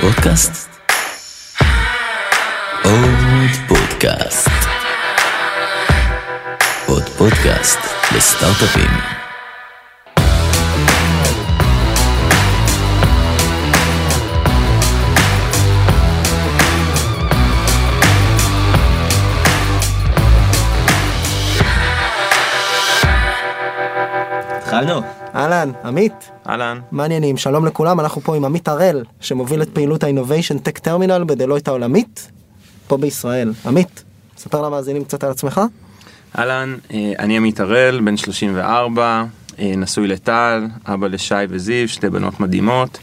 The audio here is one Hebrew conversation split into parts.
פודקאסט? עוד פודקאסט. עוד פודקאסט לסטארט-אפים. התחלנו. אהלן, עמית, אהלן. מעניינים, שלום לכולם, אנחנו פה עם עמית הראל, שמוביל את פעילות ה-Innovation Tech Terminal בדלויט העולמית, פה בישראל. עמית, ספר למאזינים קצת על עצמך. אהלן, אה, אני עמית הראל, בן 34, אה, נשוי לטל, אבא לשי וזיו, שתי בנות מדהימות.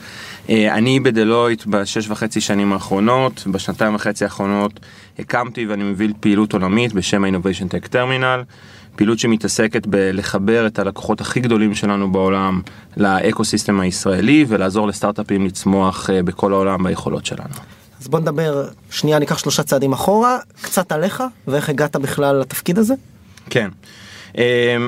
אה, אני בדלויט בשש וחצי שנים האחרונות, בשנתיים וחצי האחרונות הקמתי ואני מוביל פעילות עולמית בשם ה-Innovation Tech Terminal. פעילות שמתעסקת בלחבר את הלקוחות הכי גדולים שלנו בעולם לאקו סיסטם הישראלי ולעזור לסטארט-אפים לצמוח אה, בכל העולם ביכולות שלנו. אז בוא נדבר, שנייה ניקח שלושה צעדים אחורה, קצת עליך, ואיך הגעת בכלל לתפקיד הזה. כן. אמ,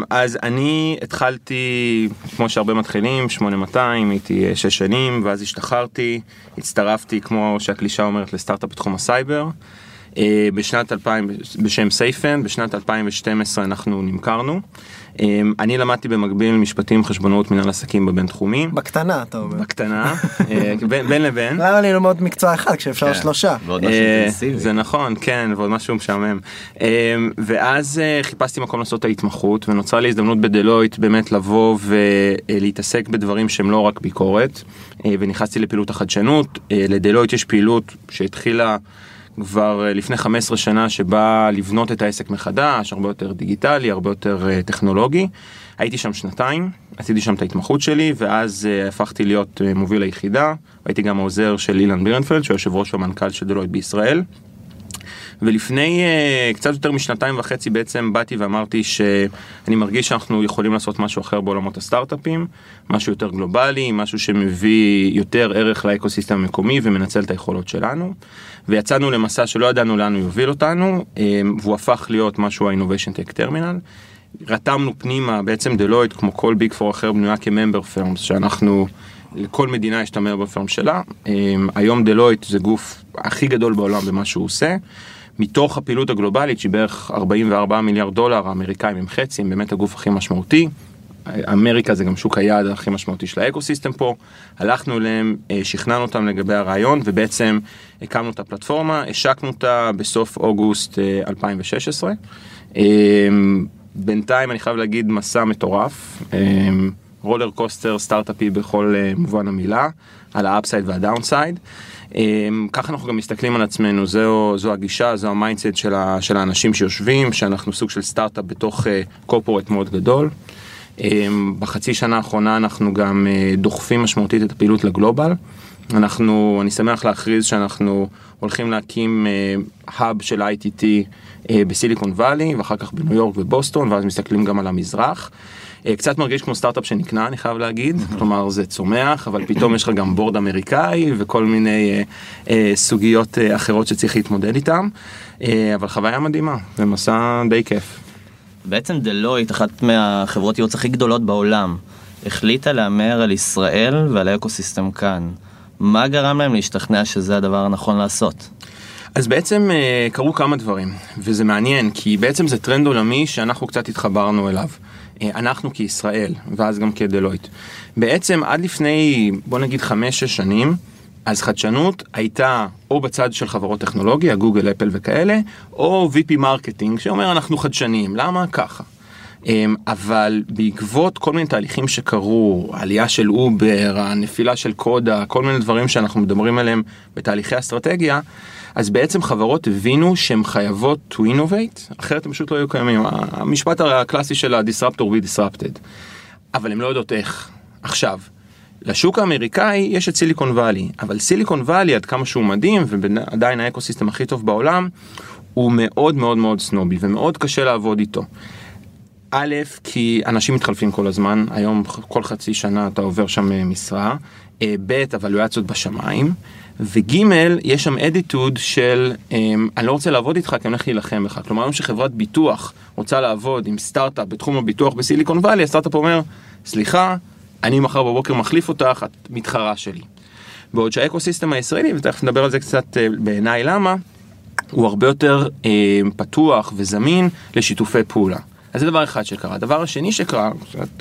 אז אני התחלתי, כמו שהרבה מתחילים, 8200, הייתי אה, שש שנים, ואז השתחררתי, הצטרפתי, כמו שהקלישאה אומרת, לסטארט-אפ בתחום הסייבר. אה, בשנת 2000, בשם סייפן, בשנת 2012 אנחנו נמכרנו. אה, אני למדתי במקביל משפטים, חשבונות, מנהל עסקים בבינתחומי. בקטנה, אתה אומר. בקטנה, אה, בין בין לבין. למה לי ללמוד מקצוע אחד כשאפשר כן. שלושה? ועוד משהו אינטנסיבי. זה נכון, כן, ועוד משהו משעמם. ואז חיפשתי מקום לעשות את ההתמחות, ונוצרה לי הזדמנות בדלויט באמת לבוא ולהתעסק בדברים שהם לא רק ביקורת, ונכנסתי לפעילות החדשנות. לדלויט יש פעילות שהתחילה... כבר אה, לפני 15 שנה שבאה לבנות את העסק מחדש, הרבה יותר דיגיטלי, הרבה יותר אה, טכנולוגי. הייתי שם שנתיים, עשיתי שם את ההתמחות שלי, ואז uh, הפכתי להיות מוביל היחידה. הייתי גם העוזר של אילן בירנפלד, שהוא יושב ראש המנכ"ל של דלויט בישראל. ולפני uh, קצת יותר משנתיים וחצי בעצם באתי ואמרתי שאני מרגיש שאנחנו יכולים לעשות משהו אחר בעולמות הסטארט-אפים, משהו יותר גלובלי, משהו שמביא יותר ערך לאקוסיסטם המקומי ומנצל את היכולות שלנו. ויצאנו למסע שלא ידענו לאן הוא יוביל אותנו, uh, והוא הפך להיות משהו ה-Innovation Tech Terminal. רתמנו פנימה, בעצם דלויט, כמו כל Big Four אחר, בנויה כ member firms, שאנחנו, לכל מדינה יש את ה member firm שלה. אמ, היום דלויט זה גוף הכי גדול בעולם במה שהוא עושה. מתוך הפעילות הגלובלית, שהיא בערך 44 מיליארד דולר, האמריקאים הם חצי, הם באמת הגוף הכי משמעותי. אמריקה זה גם שוק היעד הכי משמעותי של האקוסיסטם פה. הלכנו אליהם, אה, שכנענו אותם לגבי הרעיון, ובעצם הקמנו את הפלטפורמה, השקנו אותה בסוף אוגוסט אה, 2016. אמ, בינתיים אני חייב להגיד מסע מטורף, roller coaster סטארט-אפי בכל אה, מובן המילה, על ה upside וה downside. אמ, ככה אנחנו גם מסתכלים על עצמנו, זו, זו הגישה, זו ה mindset של, של האנשים שיושבים, שאנחנו סוג של סטארט-אפ בתוך corporate מאוד גדול. אמ, בחצי שנה האחרונה אנחנו גם אה, דוחפים משמעותית את הפעילות ל global. אנחנו, אני שמח להכריז שאנחנו הולכים להקים האב של ITT אה, בסיליקון וואלי ואחר כך בניו יורק ובוסטון ואז מסתכלים גם על המזרח. אה, קצת מרגיש כמו סטארט-אפ שנקנה אני חייב להגיד, כלומר זה צומח אבל פתאום יש לך גם בורד אמריקאי וכל מיני אה, אה, סוגיות אה, אחרות שצריך להתמודד איתם, אה, אבל חוויה מדהימה ומסע די כיף. בעצם דלויט, אחת מהחברות ייעוץ הכי גדולות בעולם, החליטה להמר על ישראל ועל האקוסיסטם כאן. מה גרם להם להשתכנע שזה הדבר הנכון לעשות? אז בעצם קרו כמה דברים, וזה מעניין, כי בעצם זה טרנד עולמי שאנחנו קצת התחברנו אליו. אה, אנחנו כישראל, ואז גם כדלויט. בעצם עד לפני, בוא נגיד חמש-שש שנים, אז חדשנות הייתה או בצד של חברות טכנולוגיה, גוגל, אפל וכאלה, או VP marketing, שאומר אנחנו חדשניים, למה? ככה. אמ, אבל בעקבות כל מיני תהליכים שקרו, העלייה של אובר, הנפילה של קודאק, כל מיני דברים שאנחנו מדברים עליהם בתהליכי אסטרטגיה, אז בעצם חברות הבינו שהן חייבות to innovate, אחרת הם פשוט לא יהיו קיימים. המשפט הקלאסי של ה-disruptor be disrupted. אבל הן לא יודעות איך. עכשיו, לשוק האמריקאי יש את Silicon Valley, אבל Silicon Valley עד כמה שהוא מדהים ועדיין האקוסיסטם הכי טוב בעולם, הוא מאוד מאוד מאוד סנובי ומאוד קשה לעבוד איתו. א', כי אנשים מתחלפים כל הזמן, היום כל חצי שנה אתה עובר שם אה, משרה, אה, ב', הוולואציות בשמיים, וג', יש שם אדיטוד של אמ, אני לא רוצה לעבוד איתך כי אני הולך להילחם בך. כלומר, היום שחברת ביטוח רוצה לעבוד עם סטארט-אפ בתחום הביטוח בסיליקון וואלי, הסטארט-אפ אומר, סליחה, אני מחר בבוקר מחליף אותך, את מתחרה שלי. בעוד שהאקוסיסטם הישראלי, ותכף נדבר על זה קצת אה, בעיניי למה, הוא הרבה יותר אה, פתוח וזמין לשיתופי פעולה. אז זה דבר אחד שקרה. הדבר השני שקרה,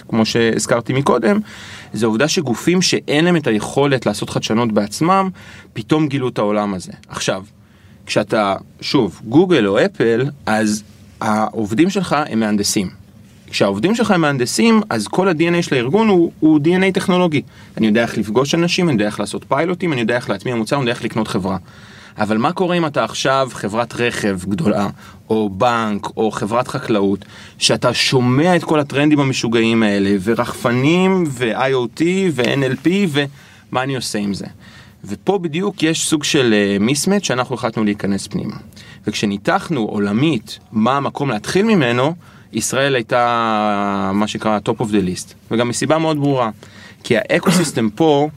כמו שהזכרתי מקודם, זה העובדה שגופים שאין להם את היכולת לעשות חדשנות בעצמם, פתאום גילו את העולם הזה. עכשיו, כשאתה, שוב, גוגל או אפל, אז העובדים שלך הם מהנדסים. כשהעובדים שלך הם מהנדסים, אז כל ה-DNA של הארגון הוא, הוא DNA טכנולוגי. אני יודע איך לפגוש אנשים, אני יודע איך לעשות פיילוטים, אני יודע איך להטמיע מוצר, אני יודע איך לקנות חברה. אבל מה קורה אם אתה עכשיו חברת רכב גדולה, או בנק, או חברת חקלאות, שאתה שומע את כל הטרנדים המשוגעים האלה, ורחפנים, ו-IoT, ו-NLP, ומה אני עושה עם זה? ופה בדיוק יש סוג של מיסמט שאנחנו החלטנו להיכנס פנימה. וכשניתחנו עולמית מה המקום להתחיל ממנו, ישראל הייתה מה שנקרא top of the list, וגם מסיבה מאוד ברורה, כי האקוסיסטם פה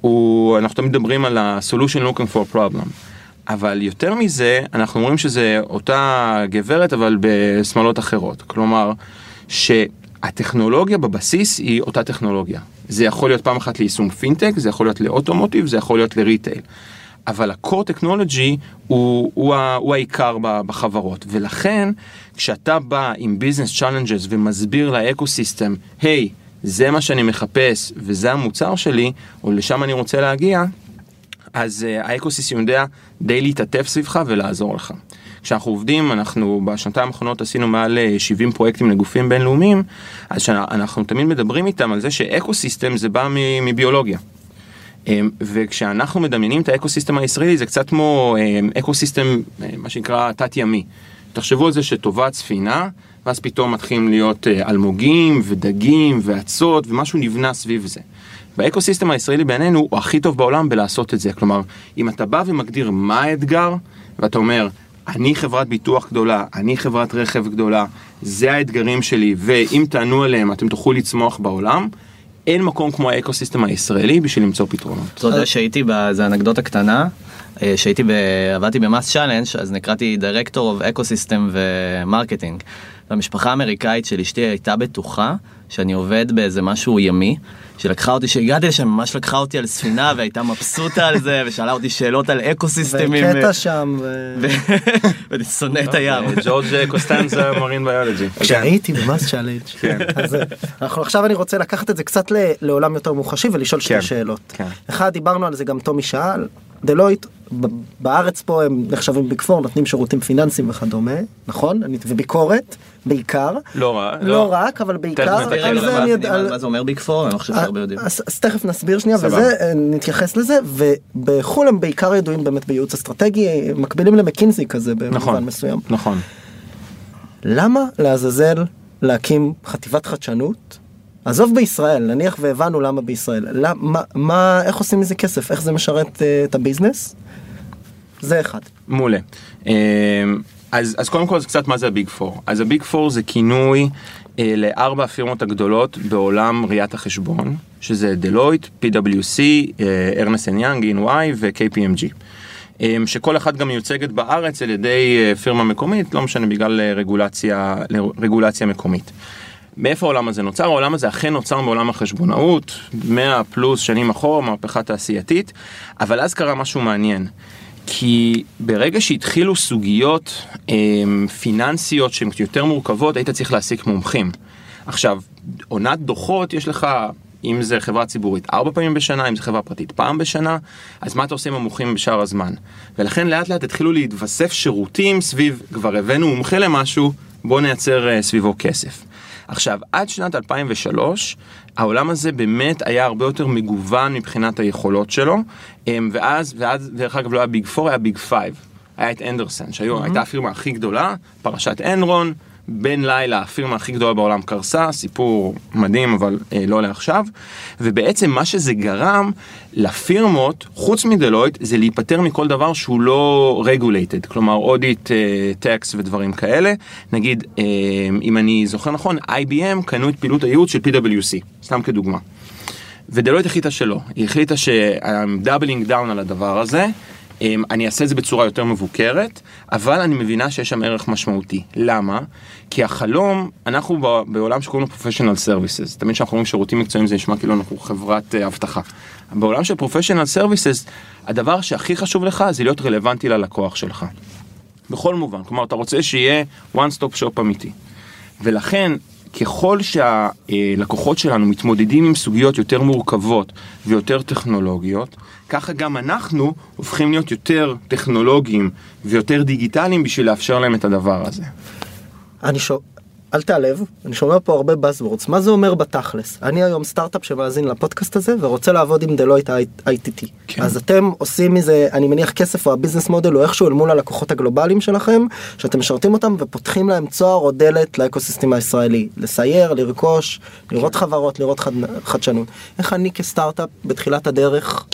הוא, אנחנו תמיד מדברים על ה-solution looking for problem, אבל יותר מזה, אנחנו אומרים שזה אותה גברת אבל בשמלות אחרות, כלומר, שהטכנולוגיה בבסיס היא אותה טכנולוגיה. זה יכול להיות פעם אחת ליישום פינטק, זה יכול להיות לאוטומוטיב, זה יכול להיות ל retail. אבל ה-core technology הוא, הוא, הוא העיקר בחברות, ולכן כשאתה בא עם business challenges ומסביר לאקו-סיסטם, היי, hey, זה מה שאני מחפש וזה המוצר שלי, או לשם אני רוצה להגיע, אז uh, האקו-סיסטם יודע די להתעטף סביבך ולעזור לך. כשאנחנו עובדים, אנחנו בשנתיים האחרונות עשינו מעל 70 פרויקטים לגופים בינלאומיים, אז אנחנו תמיד מדברים איתם על זה שאקו-סיסטם זה בא מביולוגיה. אמ, וכשאנחנו מדמיינים את האקוסיסטם הישראלי זה קצת כמו אמ, אקוסיסטם אה, מה שנקרא תת ימי. תחשבו על זה שטובעת ספינה ואז פתאום מתחילים להיות אה, אלמוגים ודגים ואצות ומשהו נבנה סביב זה. והאקוסיסטם הישראלי בעינינו הוא הכי טוב בעולם בלעשות את זה. כלומר, אם אתה בא ומגדיר מה האתגר ואתה אומר אני חברת ביטוח גדולה, אני חברת רכב גדולה, זה האתגרים שלי ואם תענו עליהם אתם תוכלו לצמוח בעולם. אין מקום כמו האקוסיסטם הישראלי בשביל למצוא פתרונות. אתה יודע שהייתי באיזה אנקדוטה קטנה, אה, שהייתי, עבדתי במאס צ'אלנג' אז נקראתי director of ecosystem and marketing. והמשפחה האמריקאית של אשתי הייתה בטוחה שאני עובד באיזה משהו ימי, שלקחה אותי, שהגעתי לשם, ממש לקחה אותי על ספינה והייתה מבסוטה על זה, ושאלה אותי שאלות על אקוסיסטמים. וקטע שם. ואני שונא את הים. ג'ורג' קוסטנזה marine biology. כשהייתי ב MassChallenge. אז אנחנו עכשיו אני רוצה לקחת את זה קצת לעולם יותר מוחשי ולשאול שתי שאלות. אחד, דיברנו על זה גם טומי שאל, Deloitte בארץ פה הם נחשבים Big Four נותנים שירותים פיננסיים וכדומה נכון? וביקורת בעיקר. לא רק לא רק אבל בעיקר מה זה אומר Big Four אני לא חושב שהרבה יודעים. אז תכף נסביר שנייה וזה אה, נתייחס לזה ובחו"ל הם בעיקר ידועים באמת בייעוץ אסטרטגי מקבילים למקינזי כזה במובן נכון, מסוים. נכון. למה לעזאזל להקים חטיבת חדשנות עזוב בישראל נניח והבנו למה בישראל למה מה איך עושים מזה כסף איך זה משרת uh, את ה business. זה אחד. מעולה. אמ, אז, אז קודם כל זה קצת מה זה ה Big Four. אז ה Big Four זה כינוי אה, לארבע הפירמות הגדולות בעולם ראיית החשבון, שזה Deloitte, PwC, Ernst & Young, EY ו-KPMG. אה, שכל אחת גם מיוצגת בארץ על ידי אה, פירמה מקומית, לא משנה בגלל אה, רגולציה, רגולציה מקומית. מאיפה העולם הזה נוצר? העולם הזה אכן נוצר מעולם החשבונאות, 100 פלוס שנים אחורה, מהפכה תעשייתית, אבל אז קרה משהו מעניין. כי ברגע שהתחילו סוגיות אה, פיננסיות שהן יותר מורכבות, היית צריך להעסיק מומחים. עכשיו, עונת דוחות יש לך, אם זה חברה ציבורית, ארבע פעמים בשנה, אם זה חברה פרטית, פעם בשנה, אז מה אתה עושה עם המומחים בשאר הזמן? ולכן לאט לאט התחילו להתווסף שירותים סביב, כבר הבאנו מומחה למשהו, בוא נייצר אה, סביבו כסף. עכשיו, עד שנת 2003, העולם הזה באמת היה הרבה יותר מגוון מבחינת היכולות שלו, אמ, ואז, ואז דרך אגב לא היה Big 4, היה Big 5. היה את Andersen, שהיו, mm-hmm. הייתה הפירמה הכי גדולה, פרשת Enron, בן לילה הפירמה הכי גדולה בעולם קרסה, סיפור מדהים אבל אה, לא לעכשיו, ובעצם מה שזה גרם לפירמות, חוץ מ Deloitte, זה להיפטר מכל דבר שהוא לא regulated, כלומר audit, tax ודברים כאלה. נגיד, אה, אם אני זוכר נכון, IBM קנו את פעילות הייעוץ של PwC, סתם כדוגמה. ו Deloitte החליטה שלא, היא החליטה שהם doubling down על הדבר הזה. אמ, אני אעשה את זה בצורה יותר מבוקרת, אבל אני מבינה שיש שם ערך משמעותי. למה? כי החלום, אנחנו בעולם שקוראים לו professional services, תמיד כשאנחנו אומרים שירותים מקצועיים זה נשמע כאילו אנחנו חברת uh, אבטחה. בעולם של professional services, הדבר שהכי חשוב לך זה להיות רלוונטי ללקוח שלך. בכל מובן, כלומר אתה רוצה שיהיה one stop shop אמיתי. ולכן ככל שהלקוחות שלנו מתמודדים עם סוגיות יותר מורכבות ויותר טכנולוגיות, ככה גם אנחנו הופכים להיות יותר טכנולוגיים ויותר דיגיטליים בשביל לאפשר להם את הדבר הזה. אני שואל, אל תעלב, אני שומע פה הרבה buzzwords, מה זה אומר בתכלס? אני היום סטארט-אפ שמאזין לפודקאסט הזה ורוצה לעבוד עם דלויט ITT. כן. אז אתם עושים מזה, אני מניח כסף או ה business model או איכשהו אל מול הלקוחות הגלובליים שלכם, שאתם משרתים אותם ופותחים להם צוהר או דלת לאקוסיסטם הישראלי. לסייר, לרכוש, לראות כן. חברות, לראות חד, חדשנות. איך אני כסטארט-אפ בתחילת הדרך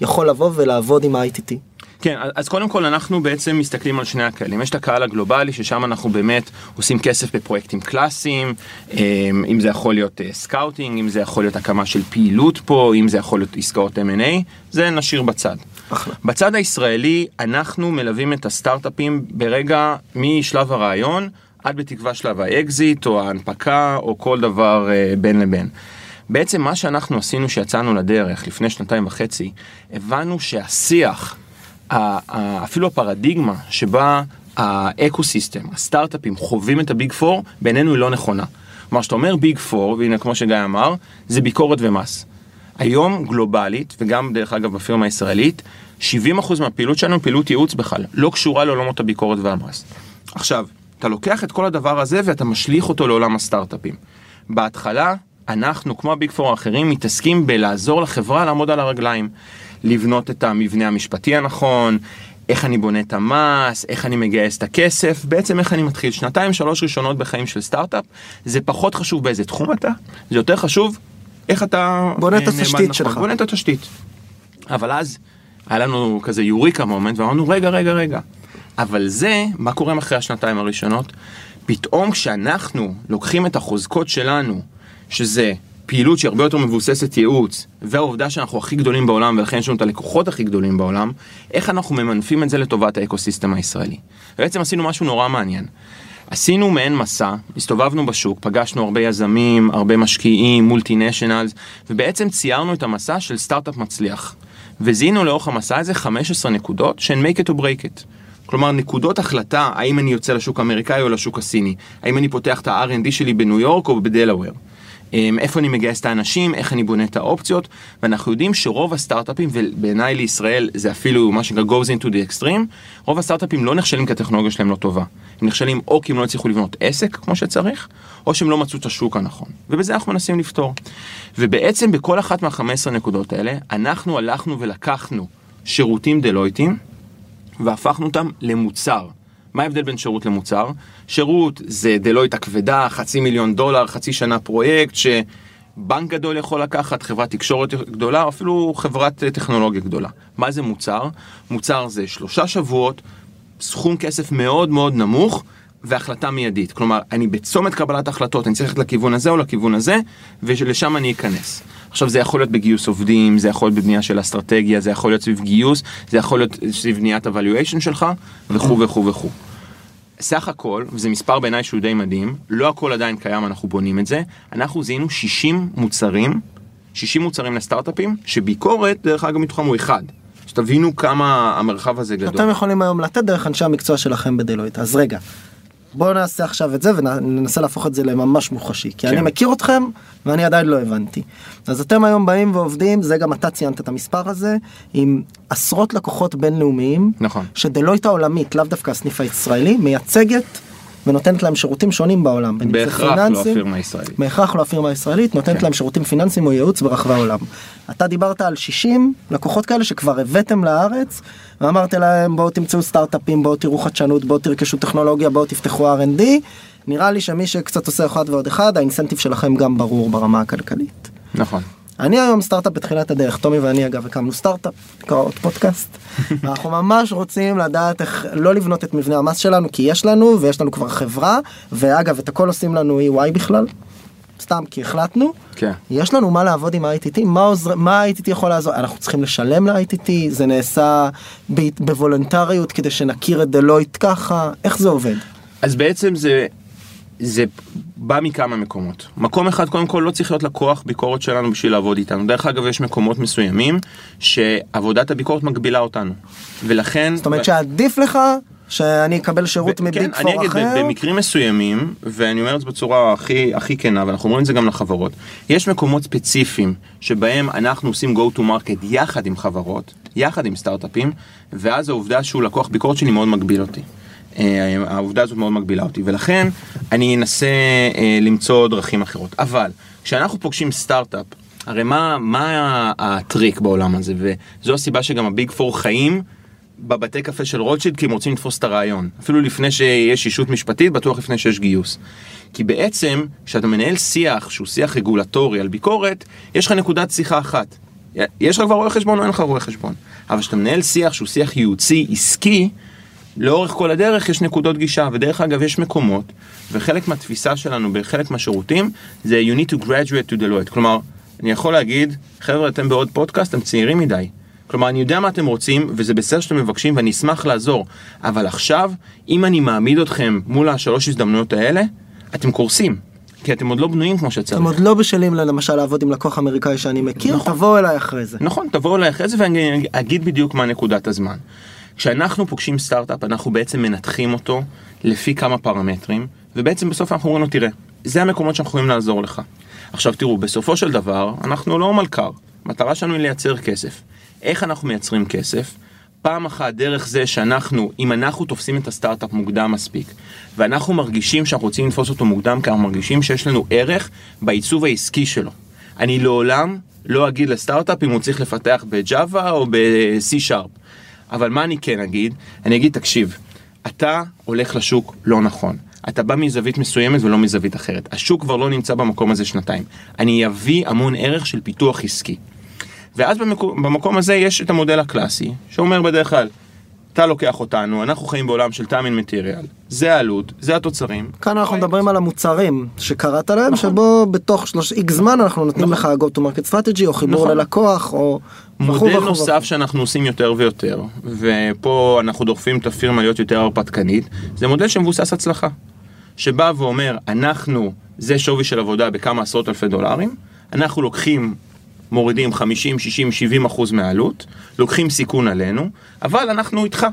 יכול לבוא ולעבוד עם ה-ITT? כן, אז קודם כל אנחנו בעצם מסתכלים על שני הקהלים. יש את הקהל הגלובלי, ששם אנחנו באמת עושים כסף בפרויקטים קלאסיים, אמ, אם זה יכול להיות scouting, אה, אם זה יכול להיות הקמה של פעילות פה, אם זה יכול להיות עסקאות M&A, זה נשאיר בצד. אחלה. בצד הישראלי, אנחנו מלווים את הסטארט-אפים ברגע משלב הרעיון עד בתקווה שלב האקזיט, או ההנפקה, או כל דבר אה, בין לבין. בעצם מה שאנחנו עשינו שיצאנו לדרך לפני שנתיים וחצי, הבנו שהשיח אפילו הפרדיגמה שבה האקו סיסטם, הסטארט-אפים חווים את ה Big Four, בעינינו היא לא נכונה. כלומר, שאתה אומר Big Four, והנה כמו שגיא אמר, זה ביקורת ומס. היום גלובלית, וגם דרך אגב בפירמה הישראלית, 70% מהפעילות שלנו פעילות ייעוץ בכלל, לא קשורה לעולמות הביקורת והמס. עכשיו, אתה לוקח את כל הדבר הזה ואתה משליך אותו לעולם הסטארט-אפים. בהתחלה, אנחנו, כמו הביג פור האחרים, מתעסקים בלעזור לחברה לעמוד על הרגליים. לבנות את המבנה המשפטי הנכון, איך אני בונה את המס, איך אני מגייס את הכסף, בעצם איך אני מתחיל. שנתיים שלוש ראשונות בחיים של סטארט-אפ, זה פחות חשוב באיזה תחום אתה, זה יותר חשוב איך אתה בונה את התשתית נכון, שלך. בונה את התשתית. אבל אז היה לנו כזה יוריקה מומנט ואמרנו רגע רגע רגע. אבל זה, מה קורה אחרי השנתיים הראשונות? פתאום כשאנחנו לוקחים את החוזקות שלנו, שזה פעילות שהיא הרבה יותר מבוססת ייעוץ, והעובדה שאנחנו הכי גדולים בעולם ולכן יש לנו את הלקוחות הכי גדולים בעולם, איך אנחנו ממנפים את זה לטובת האקוסיסטם הישראלי. בעצם עשינו משהו נורא מעניין. עשינו מעין מסע, הסתובבנו בשוק, פגשנו הרבה יזמים, הרבה משקיעים, מולטי נשיונלס, ובעצם ציירנו את המסע של סטארט-אפ מצליח. וזיהינו לאורך המסע הזה 15 נקודות שהן make it or break it. כלומר נקודות החלטה האם אני יוצא לשוק האמריקאי או לשוק הסיני, האם אני פותח את ה-R&D שלי בניו יורק או בדלאוור. אמ, איפה אני מגייס את האנשים, איך אני בונה את האופציות, ואנחנו יודעים שרוב הסטארט-אפים, ובעיניי לישראל זה אפילו מה שנקרא goes into the extreme, רוב הסטארט-אפים לא נכשלים כי הטכנולוגיה שלהם לא טובה. הם נכשלים או כי הם לא הצליחו לבנות עסק כמו שצריך, או שהם לא מצאו את השוק הנכון. ובזה אנחנו מנסים לפתור. ובעצם בכל אחת מה-15 נקודות האלה, אנחנו הלכנו ולקחנו שירותים דלויטים, והפכנו אותם למוצר. מה ההבדל בין שירות למוצר? שירות זה דלויט הכבדה, חצי מיליון דולר, חצי שנה פרויקט, שבנק גדול יכול לקחת, חברת תקשורת גדולה, או אפילו חברת טכנולוגיה גדולה. מה זה מוצר? מוצר זה שלושה שבועות, סכום כסף מאוד מאוד נמוך. והחלטה מיידית, כלומר אני בצומת קבלת החלטות, אני צריך ללכת לכיוון הזה או לכיוון הזה ולשם אני אכנס. עכשיו זה יכול להיות בגיוס עובדים, זה יכול להיות בבנייה של אסטרטגיה, זה יכול להיות סביב גיוס, זה יכול להיות סביב בניית הvaluation שלך וכו' וכו' וכו'. סך הכל, וזה מספר בעיניי שהוא די מדהים, לא הכל עדיין קיים, אנחנו בונים את זה, אנחנו זיהינו 60 מוצרים, 60 מוצרים לסטארט-אפים, שביקורת, דרך אגב, מתוכם הוא אחד. שתבינו כמה המרחב הזה גדול. אתם יכולים היום לתת דרך אנשי המקצוע שלכם בדלויט, אז רגע, בואו נעשה עכשיו את זה וננסה להפוך את זה לממש מוחשי כי כן. אני מכיר אתכם ואני עדיין לא הבנתי. אז אתם היום באים ועובדים זה גם אתה ציינת את המספר הזה עם עשרות לקוחות בינלאומיים נכון שדלויט העולמית לאו דווקא הסניף הישראלי מייצגת ונותנת להם שירותים שונים בעולם. בהכרח לא הפירמה ישראלית. בהכרח לא הפירמה הישראלית, נותנת כן. להם שירותים פיננסיים או ייעוץ ברחבי העולם. אתה דיברת על 60 לקוחות כאלה שכבר הבאתם לארץ, ואמרת להם בואו תמצאו סטארט-אפים, בואו תראו חדשנות, בואו תרכשו טכנולוגיה, בואו תפתחו R&D. נראה לי שמי שקצת עושה אחד ועוד אחד, האינסנטיב שלכם גם ברור ברמה הכלכלית. נכון. אני היום סטארט-אפ בתחילת הדרך, טומי ואני אגב הקמנו סטארט-אפ, נקרא עוד פודקאסט. אנחנו ממש רוצים לדעת איך לא לבנות את מבנה המס שלנו, כי יש לנו ויש לנו כבר חברה, ואגב את הכל עושים לנו EY בכלל. סתם כי החלטנו, כן. יש לנו מה לעבוד עם ה-ITT, מה, עוזר, מה ה-ITT יכול לעזור, אנחנו צריכים לשלם ל-ITT, זה נעשה ב- בוולונטריות כדי שנכיר את דלויט ככה, איך זה עובד? אז בעצם זה, זה בא מכמה מקומות. מקום אחד, קודם כל, לא צריך להיות לקוח ביקורת שלנו בשביל לעבוד איתנו. דרך אגב, יש מקומות מסוימים שעבודת הביקורת מגבילה אותנו. ולכן... זאת אומרת שעדיף לך שאני אקבל שירות מביג כן, אני פור אגיד, אחר, במקרים מסוימים, ואני אומר את זה בצורה הכי, הכי כנה, ואנחנו אומרים את זה גם לחברות, יש מקומות ספציפיים שבהם אנחנו עושים go to market יחד עם חברות, יחד עם סטארט-אפים, ואז העובדה שהוא לקוח ביקורת שלי מאוד מגביל אותי. אה, העובדה הזאת מאוד מגבילה אותי, ולכן אני אנסה אה, למצוא דרכים אחרות. אבל כשאנחנו פוגשים סטארט-אפ, הרי מה, מה הטריק בעולם הזה, וזו הסיבה שגם הביג פור חיים בבתי קפה של רוטשילד כי הם רוצים לתפוס את הרעיון. אפילו לפני שיש אישות משפטית, בטוח לפני שיש גיוס. כי בעצם, כשאתה מנהל שיח שהוא שיח רגולטורי על ביקורת, יש לך נקודת שיחה אחת. יש לך כבר רואה חשבון או אין לך רואה חשבון. אבל כשאתה מנהל שיח שהוא שיח ייעוצי, עסקי, לאורך כל הדרך יש נקודות גישה, ודרך אגב יש מקומות, וחלק מהתפיסה שלנו בחלק מהשירותים, זה you need to graduate to Deloitte. כלומר, אני יכול להגיד, חבר'ה, אתם בעוד פודקאסט, אתם צעירים מדי. כלומר, אני יודע מה אתם רוצים, וזה בסדר שאתם מבקשים, ואני אשמח לעזור. אבל עכשיו, אם אני מעמיד אתכם מול השלוש הזדמנויות האלה, אתם קורסים. כי אתם עוד לא בנויים כמו שצריך. אתם עוד לא בשלים למשל לעבוד עם לקוח אמריקאי שאני מכיר, נכון. תבואו אליי אחרי זה. נכון, תבואו אליי אחרי זה ואני אגיד בדיוק מה נקודת הזמן. כשאנחנו פוגשים סטארט-אפ, אנחנו בעצם מנתחים אותו לפי כמה פרמטרים, ובעצם בסוף אנחנו אומרים לו, תראה, זה המקומות שאנחנו יכולים לעזור לך. עכשיו תראו, בסופו של דבר, אנחנו לא מלכ"ר. המטרה שלנו היא לייצר כסף. איך אנחנו מייצרים כסף? פעם אחת דרך זה שאנחנו, אם אנחנו תופסים את הסטארט-אפ מוקדם מספיק, ואנחנו מרגישים שאנחנו רוצים לתפוס אותו מוקדם, כי אנחנו מרגישים שיש לנו ערך בעיצוב העסקי שלו. אני לעולם לא אגיד לסטארט-אפ אם הוא צריך לפתח בג'אווה או ב-C-Sharp. אבל מה אני כן אגיד? אני אגיד, תקשיב, אתה הולך לשוק לא נכון. אתה בא מזווית מסוימת ולא מזווית אחרת. השוק כבר לא נמצא במקום הזה שנתיים. אני אביא המון ערך של פיתוח עסקי. ואז במקום, במקום הזה יש את המודל הקלאסי, שאומר בדרך כלל, אתה לוקח אותנו, אנחנו חיים בעולם של time and material, זה העלות, זה התוצרים. כאן אנחנו מדברים על המוצרים שקראת להם, שבו בתוך שלוש איקס זמן אנחנו נותנים לך go to market strategy או חיבור נכון. ללקוח או מודל נוסף. שאנחנו עושים יותר ויותר, ופה אנחנו דוחפים את הפירמה להיות יותר הרפתקנית, זה מודל שמבוסס הצלחה. שבא ואומר, אנחנו, זה שווי של עבודה בכמה עשרות אלפי דולרים, אנחנו לוקחים, מורידים 50, 60, 70 אחוז מהעלות, לוקחים סיכון עלינו, אבל אנחנו איתך.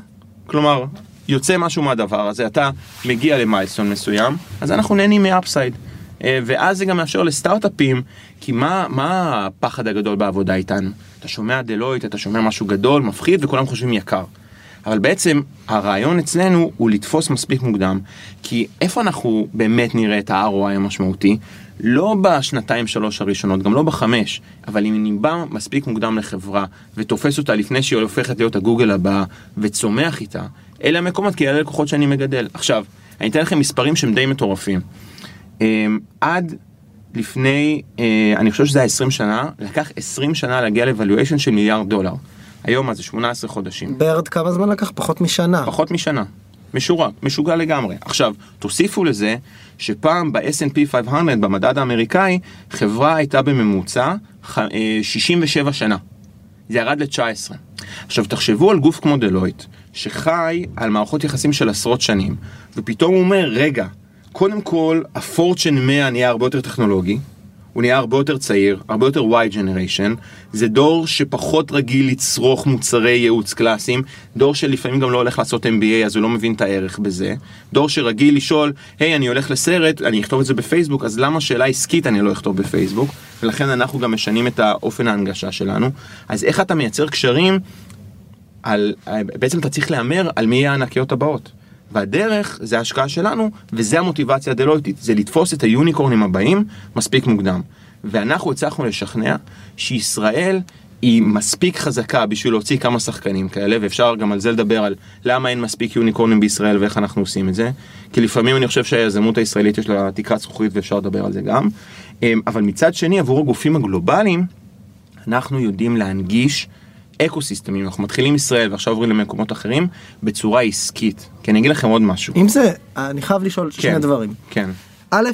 כלומר, יוצא משהו מהדבר הזה, אתה מגיע ל milestone מסוים, אז אנחנו נהנים מ upside. אה, ואז זה גם מאפשר לסטארט-אפים, כי מה, מה הפחד הגדול בעבודה איתנו? אתה שומע Deloitte, אתה שומע משהו גדול, מפחיד, וכולם חושבים יקר. אבל בעצם הרעיון אצלנו הוא לתפוס מספיק מוקדם, כי איפה אנחנו באמת נראה את ה-ROI המשמעותי? לא בשנתיים שלוש הראשונות, גם לא בחמש, אבל אם אני בא מספיק מוקדם לחברה ותופס אותה לפני שהיא הופכת להיות הגוגל הבאה וצומח איתה, אלה המקומות, כי אלה לקוחות שאני מגדל. עכשיו, אני אתן לכם מספרים שהם די מטורפים. אמ, עד לפני, אה, אני חושב שזה היה 20 שנה, לקח 20 שנה להגיע ל-valuation של מיליארד דולר. היום מה זה 18 חודשים. ברד כמה זמן לקח? פחות משנה. פחות משנה. משורק, משוגע לגמרי. עכשיו, תוסיפו לזה שפעם ב-S&P 500, במדד האמריקאי, חברה הייתה בממוצע ח- אה, 67 שנה. זה ירד ל-19. עכשיו, תחשבו על גוף כמו דלויט, שחי על מערכות יחסים של עשרות שנים, ופתאום הוא אומר, רגע, קודם כל, הפורצ'ן 100 נהיה הרבה יותר טכנולוגי, הוא נהיה הרבה יותר צעיר, הרבה יותר Y generation, זה דור שפחות רגיל לצרוך מוצרי ייעוץ קלאסיים, דור שלפעמים גם לא הולך לעשות MBA אז הוא לא מבין את הערך בזה, דור שרגיל לשאול, היי אני הולך לסרט, אני אכתוב את זה בפייסבוק, אז למה שאלה עסקית אני לא אכתוב בפייסבוק, ולכן אנחנו גם משנים את האופן ההנגשה שלנו, אז איך אתה מייצר קשרים, על, בעצם אתה צריך להמר על מי יהיה הענקיות הבאות. והדרך זה ההשקעה שלנו, וזה המוטיבציה הדלויטית, זה לתפוס את היוניקורנים הבאים מספיק מוקדם. ואנחנו הצלחנו לשכנע שישראל היא מספיק חזקה בשביל להוציא כמה שחקנים כאלה, ואפשר גם על זה לדבר על למה אין מספיק יוניקורנים בישראל ואיך אנחנו עושים את זה. כי לפעמים אני חושב שהיזמות הישראלית יש לה תקרת זכוכית ואפשר לדבר על זה גם. אמ, אבל מצד שני, עבור הגופים הגלובליים, אנחנו יודעים להנגיש אקו סיסטמים, אנחנו מתחילים ישראל ועכשיו עוברים למקומות אחרים, בצורה עסקית. כי אני אגיד לכם עוד משהו. אם זה, אני חייב לשאול שני דברים. כן. א',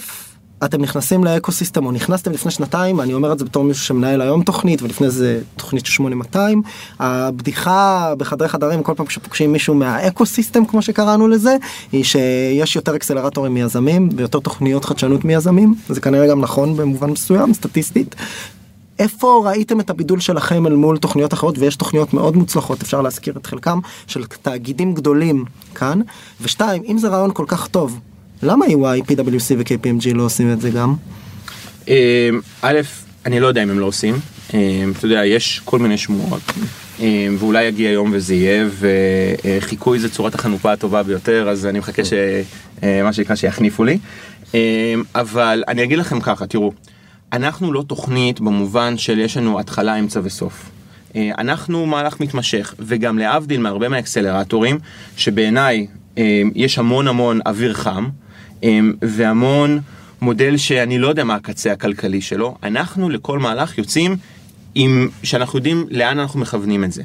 אתם נכנסים לאקוסיסטם או נכנסתם לפני שנתיים אני אומר את זה בתור מישהו שמנהל היום תוכנית ולפני זה תוכנית של 8200 הבדיחה בחדרי חדרים כל פעם כשפוגשים מישהו מהאקוסיסטם כמו שקראנו לזה היא שיש יותר אקסלרטורים מיזמים ויותר תוכניות חדשנות מיזמים זה כנראה גם נכון במובן מסוים סטטיסטית. איפה ראיתם את הבידול שלכם אל מול תוכניות אחרות? ויש תוכניות מאוד מוצלחות אפשר להזכיר את חלקם של תאגידים גדולים כאן. ושתיים אם זה רעיון כל כך טוב למה EY, PwC ו-KPMG לא עושים את זה גם? אמ, א', אני לא יודע אם הם לא עושים, אמ, אתה יודע, יש כל מיני שמועות, אמ, ואולי יגיע יום וזה יהיה, וחיקוי זה צורת החנופה הטובה ביותר, אז אני מחכה שמה אה, שנקרא שיחניפו לי. אבל אני אגיד לכם ככה, תראו, אנחנו לא תוכנית במובן של יש לנו התחלה, אמצע וסוף. אה, אנחנו מהלך מתמשך, וגם להבדיל מהרבה מהאקסלרטורים, שבעיניי יש המון המון אוויר חם, אמ, והמון מודל שאני לא יודע מה הקצה הכלכלי שלו, אנחנו לכל מהלך יוצאים עם, שאנחנו יודעים לאן אנחנו מכוונים את זה.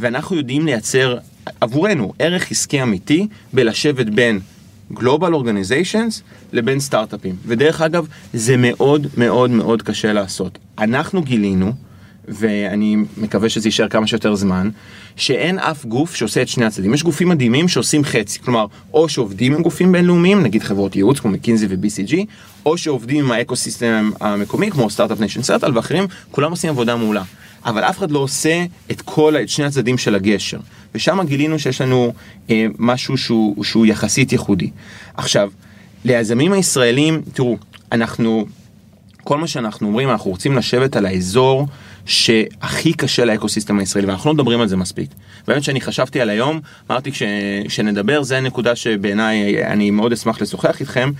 ואנחנו יודעים לייצר עבורנו ערך עסקי אמיתי בלשבת בין Global Organizations לבין סטארט-אפים. ודרך אגב, זה מאוד מאוד מאוד קשה לעשות. אנחנו גילינו, ואני מקווה שזה יישאר כמה שיותר זמן, שאין אף גוף שעושה את שני הצדדים. יש גופים מדהימים שעושים חצי, כלומר, או שעובדים עם גופים בינלאומיים, נגיד חברות ייעוץ כמו מקינזי ו-BCG, או שעובדים עם האקו-סיסטם המקומי, כמו Start-Up Nation Central ואחרים, כולם עושים עבודה מעולה. אבל אף אחד לא עושה את כל, את שני הצדדים של הגשר. ושם גילינו שיש לנו אה, משהו שהוא, שהוא יחסית ייחודי. עכשיו, ליזמים הישראלים, תראו, אנחנו, כל מה שאנחנו אומרים, אנחנו רוצים לשבת על האזור שהכי קשה לאקוסיסטם הישראלי, ואנחנו לא מדברים על זה מספיק. באמת שאני חשבתי על היום, אמרתי כשנדבר, זה הנקודה שבעיניי אני מאוד אשמח לשוחח איתכם,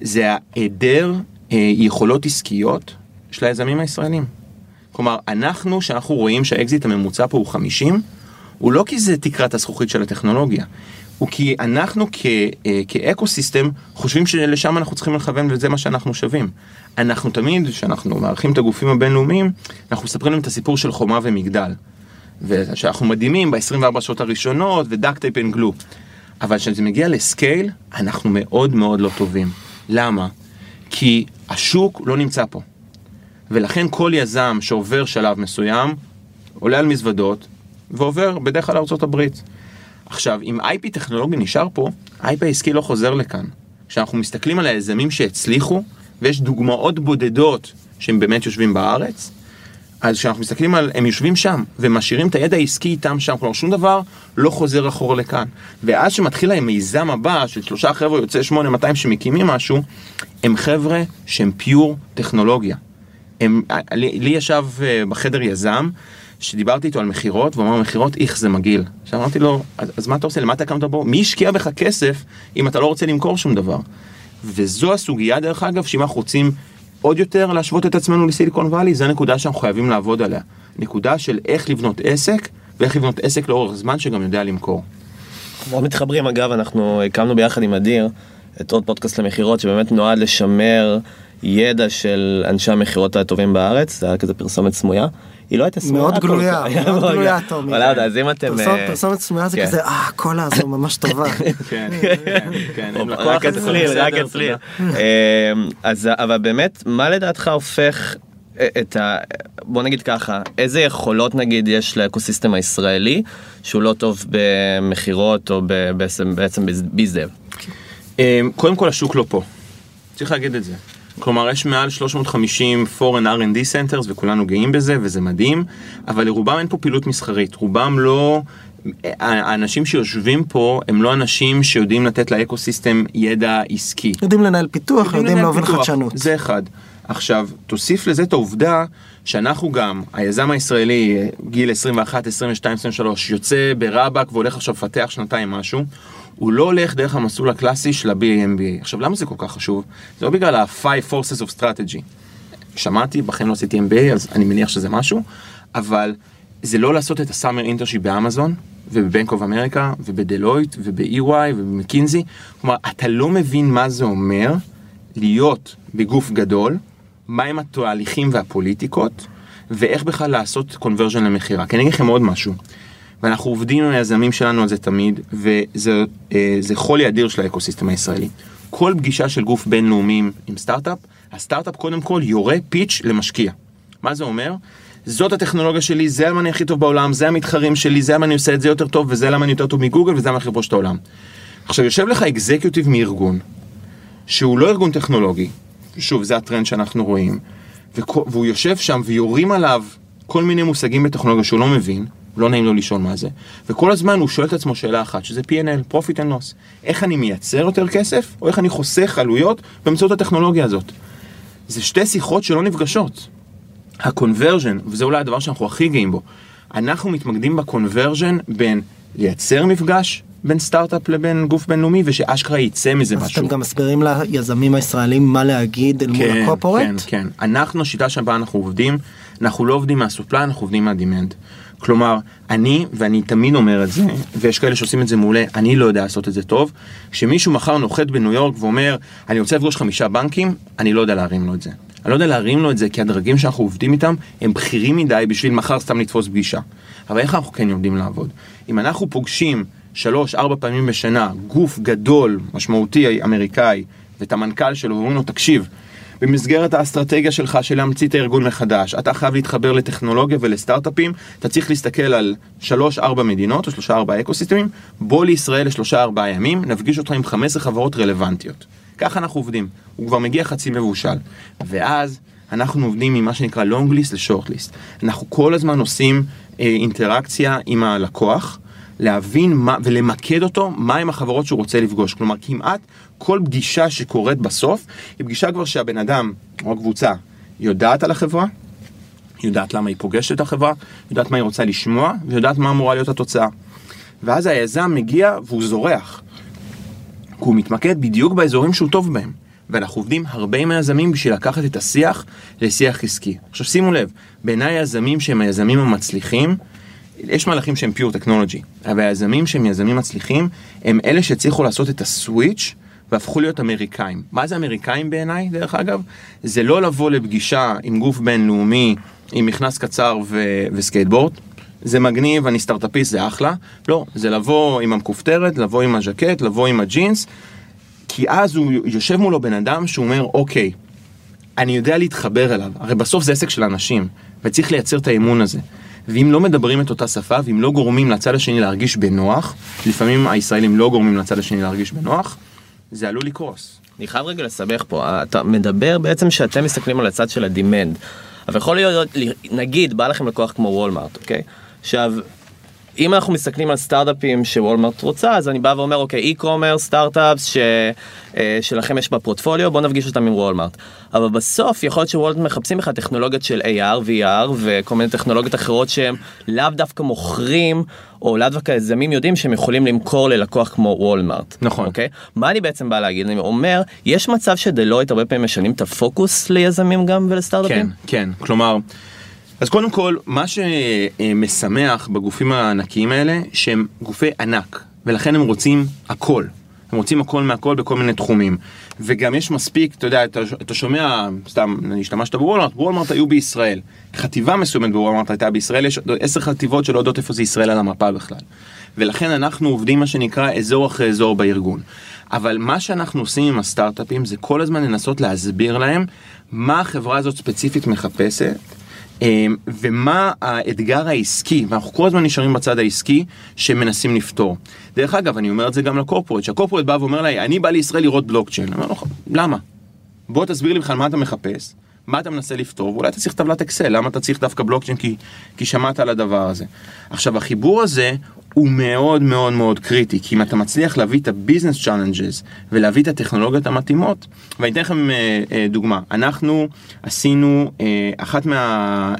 זה ההיעדר אה, יכולות עסקיות של היזמים הישראלים. כלומר, אנחנו, שאנחנו רואים שהאקזיט הממוצע פה הוא 50, הוא לא כי זה תקרת הזכוכית של הטכנולוגיה, הוא כי אנחנו אה, כאקוסיסטם חושבים שלשם אנחנו צריכים לכוון וזה מה שאנחנו שווים. אנחנו תמיד, כשאנחנו מארחים את הגופים הבינלאומיים, אנחנו מספרים להם את הסיפור של חומה ומגדל. ושאנחנו מדהימים ב-24 שעות הראשונות ו duct tape and glue. אבל כשזה מגיע ל scale, אנחנו מאוד מאוד לא טובים. למה? כי השוק לא נמצא פה. ולכן כל יזם שעובר שלב מסוים, עולה על מזוודות, ועובר בדרך כלל לארה"ב. עכשיו, אם IP טכנולוגי נשאר פה, IP העסקי לא חוזר לכאן. כשאנחנו מסתכלים על היזמים שהצליחו, ויש דוגמאות בודדות שהם באמת יושבים בארץ, אז כשאנחנו מסתכלים על, הם יושבים שם, ומשאירים את הידע העסקי איתם שם, כלומר שום דבר לא חוזר אחורה לכאן. ואז שמתחיל המיזם הבא של שלושה חבר'ה יוצאי 8200 שמקימים משהו, הם חבר'ה שהם פיור טכנולוגיה. הם, לי, לי ישב אה, בחדר יזם, שדיברתי איתו על מכירות, והוא אמר מכירות איך זה מגעיל. עכשיו אמרתי לו, אז, אז מה אתה עושה, למה אתה קמת בו? מי השקיע בך כסף אם אתה לא רוצה למכור שום דבר? וזו הסוגיה דרך אגב, שאם אנחנו רוצים עוד יותר להשוות את עצמנו לסיליקון וואלי, זו הנקודה שאנחנו חייבים לעבוד עליה. נקודה של איך לבנות עסק, ואיך לבנות עסק לאורך זמן שגם יודע למכור. מאוד מתחברים אגב, אנחנו הקמנו ביחד עם אדיר את עוד פודקאסט למכירות שבאמת נועד לשמר ידע של אנשי המכירות הטובים בארץ, זה היה כזה פרסומת סמויה. היא לא הייתה סמויה. מאוד גלויה, מאוד גלויה תומי. אבל אז אם אתם... פרסומת סמויה זה כן. כזה, אה, הקולה הזו ממש טובה. כן, כן, רק אצלי, רק אצלי. אז אבל באמת, מה לדעתך הופך את ה... בוא נגיד ככה, איזה יכולות נגיד יש לאקוסיסטם הישראלי שהוא לא טוב במכירות או בעצם ביזדב? קודם כל השוק לא פה. צריך להגיד את זה. כלומר יש מעל 350 foreign R&D centers וכולנו גאים בזה וזה מדהים, אבל לרובם אין פה פעילות מסחרית, רובם לא, האנשים שיושבים פה הם לא אנשים שיודעים לתת לאקו סיסטם ידע עסקי. יודעים לנהל פיתוח, יודעים, יודעים להוביל חדשנות. זה אחד. עכשיו, תוסיף לזה את העובדה שאנחנו גם, היזם הישראלי, גיל 21, 22, 23, יוצא ברבאק והולך עכשיו לפתח שנתיים משהו, הוא לא הולך דרך המסלול הקלאסי של ה-MBA. עכשיו, למה זה כל כך חשוב? זה לא בגלל ה-Five Forces of Strategy. שמעתי, בחיים לא עשיתי MBA, אז אני מניח שזה משהו, אבל זה לא לעשות את ה summer internship באמזון, ובבנק אוף אמריקה, ובדלויט, וב-EY, ובמקינזי. כלומר, אתה לא מבין מה זה אומר להיות בגוף גדול, מהם התהליכים והפוליטיקות, ואיך בכלל לעשות קונברז'ן למכירה. כי אני אגיד לכם עוד משהו. ואנחנו עובדים עם היזמים שלנו על זה תמיד, וזה אה, חולי אדיר של האקוסיסטם הישראלי. כל פגישה של גוף בינלאומי עם סטארט-אפ, הסטארט-אפ קודם כל יורה פיץ' למשקיע. מה זה אומר? זאת הטכנולוגיה שלי, זה למה אני הכי טוב בעולם, זה המתחרים שלי, זה למה אני עושה את זה יותר טוב, וזה למה אני יותר טוב מגוגל, וזה למה אני את העולם. עכשיו, יושב לך אקזקיוטיב מארגון, שהוא לא ארגון טכנולוגי, שוב, זה הטרנד שאנחנו רואים, והוא יושב שם ויורים עליו כל מיני מושגים בטכנולוגיה שהוא לא מבין, לא נעים לו לשאול מה זה, וכל הזמן הוא שואל את עצמו שאלה אחת, שזה P&L, Profit and Loss. איך אני מייצר יותר כסף, או איך אני חוסך עלויות באמצעות הטכנולוגיה הזאת. זה שתי שיחות שלא נפגשות. הקונברז'ן, וזה אולי הדבר שאנחנו הכי גאים בו, אנחנו מתמקדים בקונברז'ן בין לייצר מפגש בין סטארט-אפ לבין גוף בינלאומי ושאשכרה יצא מזה אז משהו. אתם גם מסבירים ליזמים הישראלים מה להגיד אל מול כן, הקורפורט? כן, כן. אנחנו, השיטה שבה אנחנו עובדים, אנחנו לא עובדים מהסופליי, אנחנו עובדים מהדימנד. כלומר, אני, ואני תמיד אומר את זה, ויש כאלה שעושים את זה מעולה, אני לא יודע לעשות את זה טוב, כשמישהו מחר נוחת בניו יורק ואומר, אני רוצה לפגוש חמישה בנקים, אני לא יודע להרים לו את זה. אני לא יודע להרים לו את זה כי הדרגים שאנחנו עובדים איתם הם בכירים מדי בשביל מחר סתם לתפוס פגישה. אבל איך אנחנו כן יודעים לעבוד? אם אנחנו פוגשים שלוש, ארבע פעמים בשנה גוף גדול, משמעותי, אמריקאי, ואת המנכ"ל שלו ואומרים לו, תקשיב, במסגרת האסטרטגיה שלך של להמציא את הארגון מחדש, אתה חייב להתחבר לטכנולוגיה ולסטארט-אפים, אתה צריך להסתכל על שלוש ארבע מדינות או שלושה ארבע אקוסיסטמים, בוא לישראל לשלושה ארבעה ימים, נפגיש אותך עם 15 חברות רלוונטיות. ככה אנחנו עובדים, הוא כבר מגיע חצי מבושל. ואז אנחנו עובדים ממה שנקרא long list ל-short list. אנחנו כל הזמן עושים אה, אינטראקציה עם הלקוח. להבין מה, ולמקד אותו מהם החברות שהוא רוצה לפגוש. כלומר, כמעט כל פגישה שקורית בסוף, היא פגישה כבר שהבן אדם, או הקבוצה, יודעת על החברה, יודעת למה היא פוגשת את החברה, יודעת מה היא רוצה לשמוע, ויודעת מה אמורה להיות התוצאה. ואז היזם מגיע והוא זורח. כי הוא מתמקד בדיוק באזורים שהוא טוב בהם. ואנחנו עובדים הרבה עם היזמים בשביל לקחת את השיח לשיח עסקי. עכשיו שימו לב, בעיניי היזמים שהם היזמים המצליחים, יש מהלכים שהם פיור טכנולוגי, אבל היזמים שהם יזמים מצליחים, הם אלה שהצליחו לעשות את הסוויץ' והפכו להיות אמריקאים. מה זה אמריקאים בעיניי, דרך אגב? זה לא לבוא לפגישה עם גוף בינלאומי עם מכנס קצר ו- וסקייטבורד, זה מגניב, אני סטארטאפיסט, זה אחלה. לא, זה לבוא עם המכופתרת, לבוא עם הז'קט, לבוא עם הג'ינס, כי אז הוא יושב מולו בן אדם שהוא אומר, אוקיי, אני יודע להתחבר אליו, הרי בסוף זה עסק של אנשים, וצריך לייצר את האמון הזה. ואם לא מדברים את אותה שפה, ואם לא גורמים לצד השני להרגיש בנוח, לפעמים הישראלים לא גורמים לצד השני להרגיש בנוח, זה עלול לקרוס. אני חייב רגע לסבך פה, אתה מדבר בעצם שאתם מסתכלים על הצד של הדימנד, אבל יכול להיות, נגיד, בא לכם לקוח כמו וולמארט, אוקיי? עכשיו, אם אנחנו מסתכלים על סטארט-אפים שוולמרט רוצה, אז אני בא ואומר, אוקיי, e-commerce, סטארט-אפס ש... אה, שלכם יש בפרוטפוליו, בוא נפגיש אותם עם וולמרט. אבל בסוף יכול להיות שוולמרט מחפשים לך טכנולוגיות של AR, VR וכל מיני טכנולוגיות אחרות שהם לאו דווקא מוכרים, או לאו דווקא יזמים יודעים שהם יכולים למכור ללקוח כמו וולמרט. נכון. אוקיי? מה אני בעצם בא להגיד? אני אומר, יש מצב שדלויט הרבה פעמים משנים את הפוקוס ליזמים גם ולסטארט-אפים? כן, כן. כלומר... אז קודם כל, מה שמשמח בגופים הענקיים האלה, שהם גופי ענק, ולכן הם רוצים הכל. הם רוצים הכל מהכל בכל מיני תחומים. וגם יש מספיק, אתה יודע, אתה, אתה שומע, סתם, השתמשת בוולמרט, וולמרט היו בישראל. חטיבה מסוימת בוולמרט הייתה בישראל, יש עשר חטיבות שלא יודעות איפה זה ישראל על המפה בכלל. ולכן אנחנו עובדים מה שנקרא אזור אחרי אזור בארגון. אבל מה שאנחנו עושים עם הסטארט-אפים זה כל הזמן לנסות להסביר להם מה החברה הזאת ספציפית מחפשת, ומה האתגר העסקי, ואנחנו כל הזמן נשארים בצד העסקי שמנסים לפתור. דרך אגב, אני אומר את זה גם לקורפורט, שהקורפורט בא ואומר לי, אני בא לישראל לראות בלוקצ'יין. אני אומר לו, למה? בוא תסביר לי בכלל מה אתה מחפש, מה אתה מנסה לפתור, ואולי אתה צריך טבלת אקסל, למה אתה צריך דווקא בלוקצ'יין כי, כי שמעת על הדבר הזה. עכשיו, החיבור הזה הוא מאוד מאוד מאוד קריטי, כי אם אתה מצליח להביא את ה business challenges ולהביא את הטכנולוגיות המתאימות, ואני אתן לכם אה, אה, דוגמה, אנחנו עשינו, אה, אחת מה,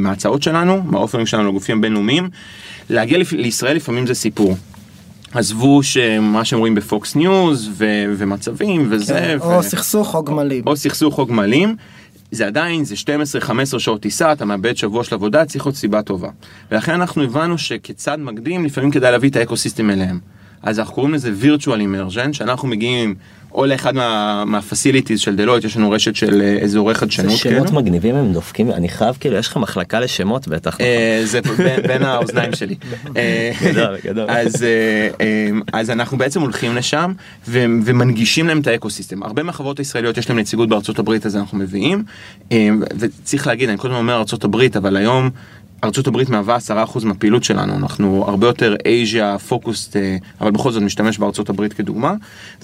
מההצעות שלנו, מהאופנים שלנו לגופים בינלאומיים, להגיע לישראל לפעמים זה סיפור. עזבו שמה שהם רואים בפוקס ניוז ו- ומצבים וזה. כן, ו- או סכסוך או גמלים. או סכסוך או גמלים. זה עדיין, זה 12-15 שעות טיסה, אתה מאבד שבוע של עבודה, צריך להיות סיבה טובה. ולכן אנחנו הבנו שכצד מקדים, לפעמים כדאי להביא את האקוסיסטם אליהם. אז אנחנו קוראים לזה virtual immersion, שאנחנו מגיעים או לאחד מהפסיליטיז של דלויט, יש לנו רשת של אה, אזורי חדשנות. זה שמות מגניבים הם דופקים, אני חייב כאילו, יש לך מחלקה לשמות בטח. אה, זה בין האוזניים שלי. אה, גדול, גדול. אז אנחנו בעצם הולכים לשם ומנגישים להם את האקוסיסטם. הרבה מהחברות הישראליות יש להם נציגות בארצות הברית, אז אנחנו מביאים. וצריך להגיד, אני קודם אומר ארצות הברית, אבל היום ארצות הברית מהווה 10% מהפעילות שלנו, אנחנו הרבה יותר Asia focused, אבל בכל זאת משתמש בארצות הברית כדוגמה,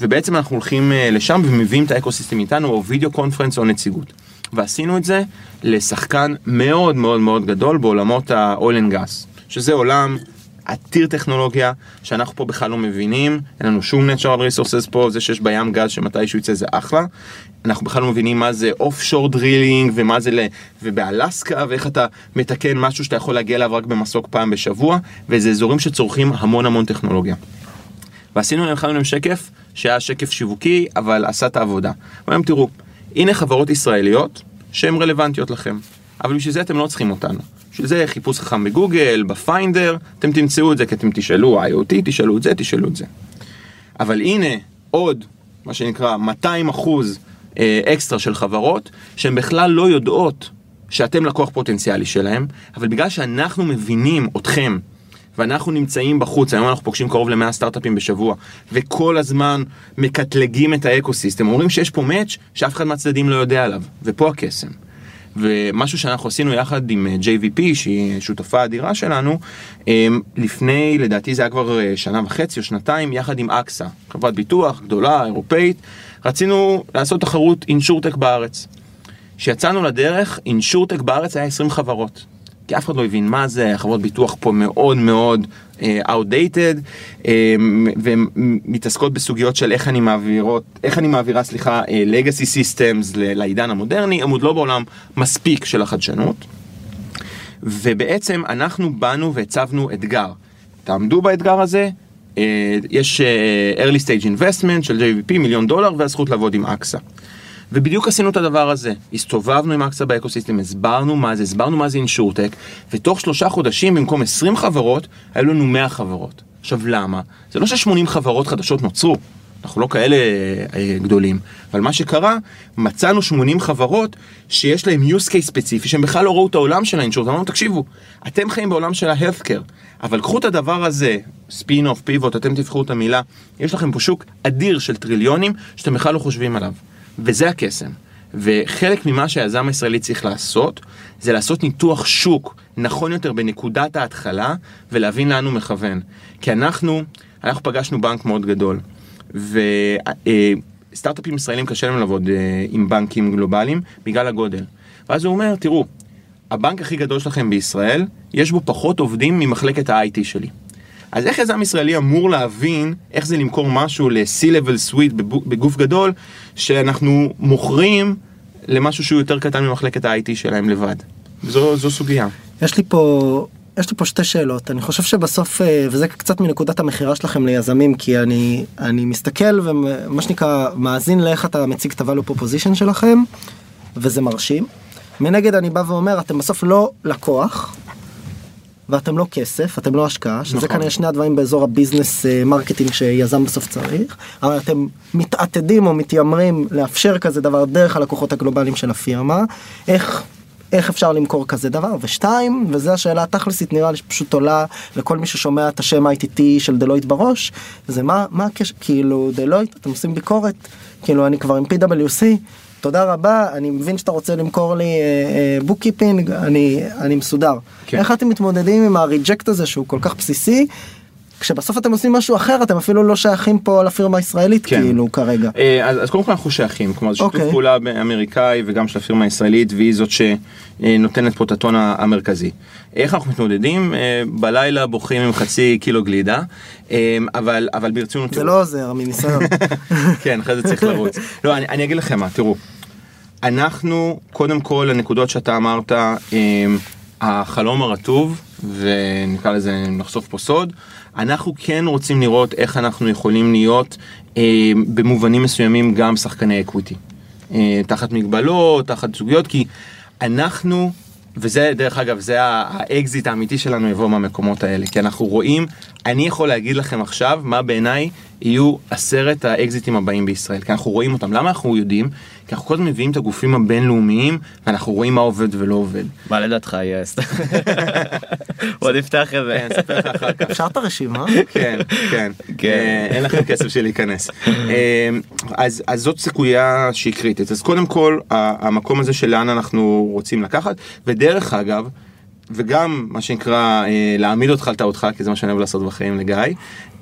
ובעצם אנחנו הולכים אה, לשם ומביאים את האקוסיסטם איתנו, או video conference או נציגות. ועשינו את זה לשחקן מאוד מאוד מאוד גדול בעולמות ה-oil and gas, שזה עולם עתיר טכנולוגיה שאנחנו פה בכלל לא מבינים, אין לנו שום natural resources פה, זה שיש בים גז שמתישהו יצא זה אחלה. אנחנו בכלל לא מבינים מה זה שור דרילינג ומה זה, ל... ובאלסקה ואיך אתה מתקן משהו שאתה יכול להגיע אליו רק במסוק פעם בשבוע, וזה אזורים שצורכים המון המון טכנולוגיה. ועשינו להם, להם שקף שהיה שקף שיווקי, אבל עשה את העבודה. והיום תראו, הנה חברות ישראליות שהן רלוונטיות לכם, אבל בשביל זה אתם לא צריכים אותנו. בשביל זה חיפוש חכם בגוגל, בפיינדר, אתם תמצאו את זה כי אתם תשאלו IoT, תשאלו את זה, תשאלו את זה. אבל הנה עוד, מה שנקרא, 200 אחוז אה, אקסטרה של חברות, שהן בכלל לא יודעות שאתם לקוח פוטנציאלי שלהם, אבל בגלל שאנחנו מבינים אתכם, ואנחנו נמצאים בחוץ, היום אנחנו פוגשים קרוב ל-100 סטארט-אפים בשבוע, וכל הזמן מקטלגים את האקוסיסטם, אומרים שיש פה מאץ' שאף אחד מהצדדים לא יודע עליו, ופה הקסם. ומשהו שאנחנו עשינו יחד עם אה, JVP שהיא שותפה אדירה שלנו לפני לדעתי זה היה כבר אה, שנה וחצי או שנתיים יחד עם אקסה חברת ביטוח גדולה אירופאית רצינו לעשות תחרות אינשורטק בארץ. כשיצאנו לדרך אינשורטק בארץ היה 20 חברות כי אף אחד לא הבין מה זה, החברות ביטוח פה מאוד מאוד uh, outdated, uh, והן מתעסקות בסוגיות של איך אני מעבירות, איך אני מעבירה, סליחה, uh, legacy systems לעידן המודרני, הם עוד לא בעולם מספיק של החדשנות. ובעצם אנחנו באנו והצבנו אתגר. תעמדו באתגר הזה, uh, יש uh, early stage investment של JVP מיליון דולר והזכות לעבוד עם אקסה. ובדיוק עשינו את הדבר הזה, הסתובבנו עם אקסה באקוסיסטם, הסברנו מה זה, הסברנו מה זה אינשורטק, ותוך שלושה חודשים במקום 20 חברות, היו לנו 100 חברות. עכשיו למה? זה לא ש-80 חברות חדשות נוצרו, אנחנו לא כאלה אה, גדולים, אבל מה שקרה, מצאנו 80 חברות שיש להם use case ספציפי, שהם בכלל לא ראו את העולם של האינשורט, אמרנו תקשיבו, אתם חיים בעולם של ה-healthcare, אבל קחו את הדבר הזה, spin off, pivot, אתם תבחרו את המילה, יש לכם פה שוק אדיר של טריליונים שאתם בכלל לא חושבים עליו. וזה הקסם. וחלק ממה שהיזם הישראלי צריך לעשות, זה לעשות ניתוח שוק נכון יותר בנקודת ההתחלה, ולהבין לאן הוא מכוון. כי אנחנו, אנחנו פגשנו בנק מאוד גדול, וסטארט-אפים ישראלים קשה להם לעבוד אה, עם בנקים גלובליים בגלל הגודל. ואז הוא אומר, תראו, הבנק הכי גדול שלכם בישראל, יש בו פחות עובדים ממחלקת ה-IT שלי. אז איך יזם ישראלי אמור להבין איך זה למכור משהו ל-C-Level Suite בגוף גדול, שאנחנו מוכרים למשהו שהוא יותר קטן ממחלקת ה-IT שלהם לבד? זו, זו סוגיה. יש לי פה... יש לי פה שתי שאלות אני חושב שבסוף אה, וזה קצת מנקודת המכירה שלכם ליזמים כי אני אני מסתכל ומה שנקרא מאזין לאיך אתה מציג את ה-value proposition שלכם וזה מרשים. מנגד אני בא ואומר אתם בסוף לא לקוח ואתם לא כסף, אתם לא השקעה, שזה נכון. כנראה שני הדברים באזור ה business אה, marketing שיזם בסוף צריך, אבל אתם מתעתדים או מתיימרים לאפשר כזה דבר דרך הלקוחות הגלובליים של הפירמה, איך איך אפשר למכור כזה דבר? ושתיים וזה השאלה התכלסית נראה לי שפשוט עולה לכל מי ששומע את השם ITT של דלויט בראש זה מה מה הקשר? כאילו דלויט אתם עושים ביקורת כאילו אני כבר עם PwC תודה רבה, אני מבין שאתה רוצה למכור לי book uh, keeping, uh, אני, אני מסודר. כן. איך אתם מתמודדים עם ה reject הזה שהוא כל כך בסיסי? כשבסוף אתם עושים משהו אחר אתם אפילו לא שייכים פה לפירמה הישראלית כן. כאילו כרגע. אה, אז, אז קודם כל אנחנו שייכים, כלומר זה שיתוף okay. אוקיי. פעולה אמריקאי וגם של הפירמה הישראלית והיא זאת שנותנת פה את הטון המרכזי. איך אנחנו מתמודדים? אה, בלילה בוכים עם חצי קילו גלידה, אה, אבל, אבל ברצינות... זה לא עוזר מניסיון. כן, אחרי זה צריך לרוץ. לא, אני, אני אגיד לכם מה, תראו, אנחנו קודם כל הנקודות שאתה אמרת, החלום הרטוב, ונקרא לזה נחשוף פה סוד, אנחנו כן רוצים לראות איך אנחנו יכולים להיות אה, במובנים מסוימים גם שחקני equity. אה, תחת מגבלות, תחת סוגיות, כי אנחנו וזה דרך אגב זה האקזיט האמיתי שלנו יבוא מהמקומות האלה כי אנחנו רואים אני יכול להגיד לכם עכשיו מה בעיניי יהיו עשרת האקזיטים הבאים בישראל כי אנחנו רואים אותם למה אנחנו יודעים כי אנחנו כל הזמן מביאים את הגופים הבינלאומיים ואנחנו רואים מה עובד ולא עובד. מה לדעתך יהיה? בוא נפתח את זה. אפשר את הרשימה? כן כן כן אין לכם כסף של להיכנס אז זאת סיכויה שהיא קריטית אז קודם כל המקום הזה של לאן אנחנו רוצים לקחת ודרך אגב. וגם מה שנקרא אה, להעמיד אותך על טעותך כי זה מה שאני אוהב לעשות בחיים לגיא.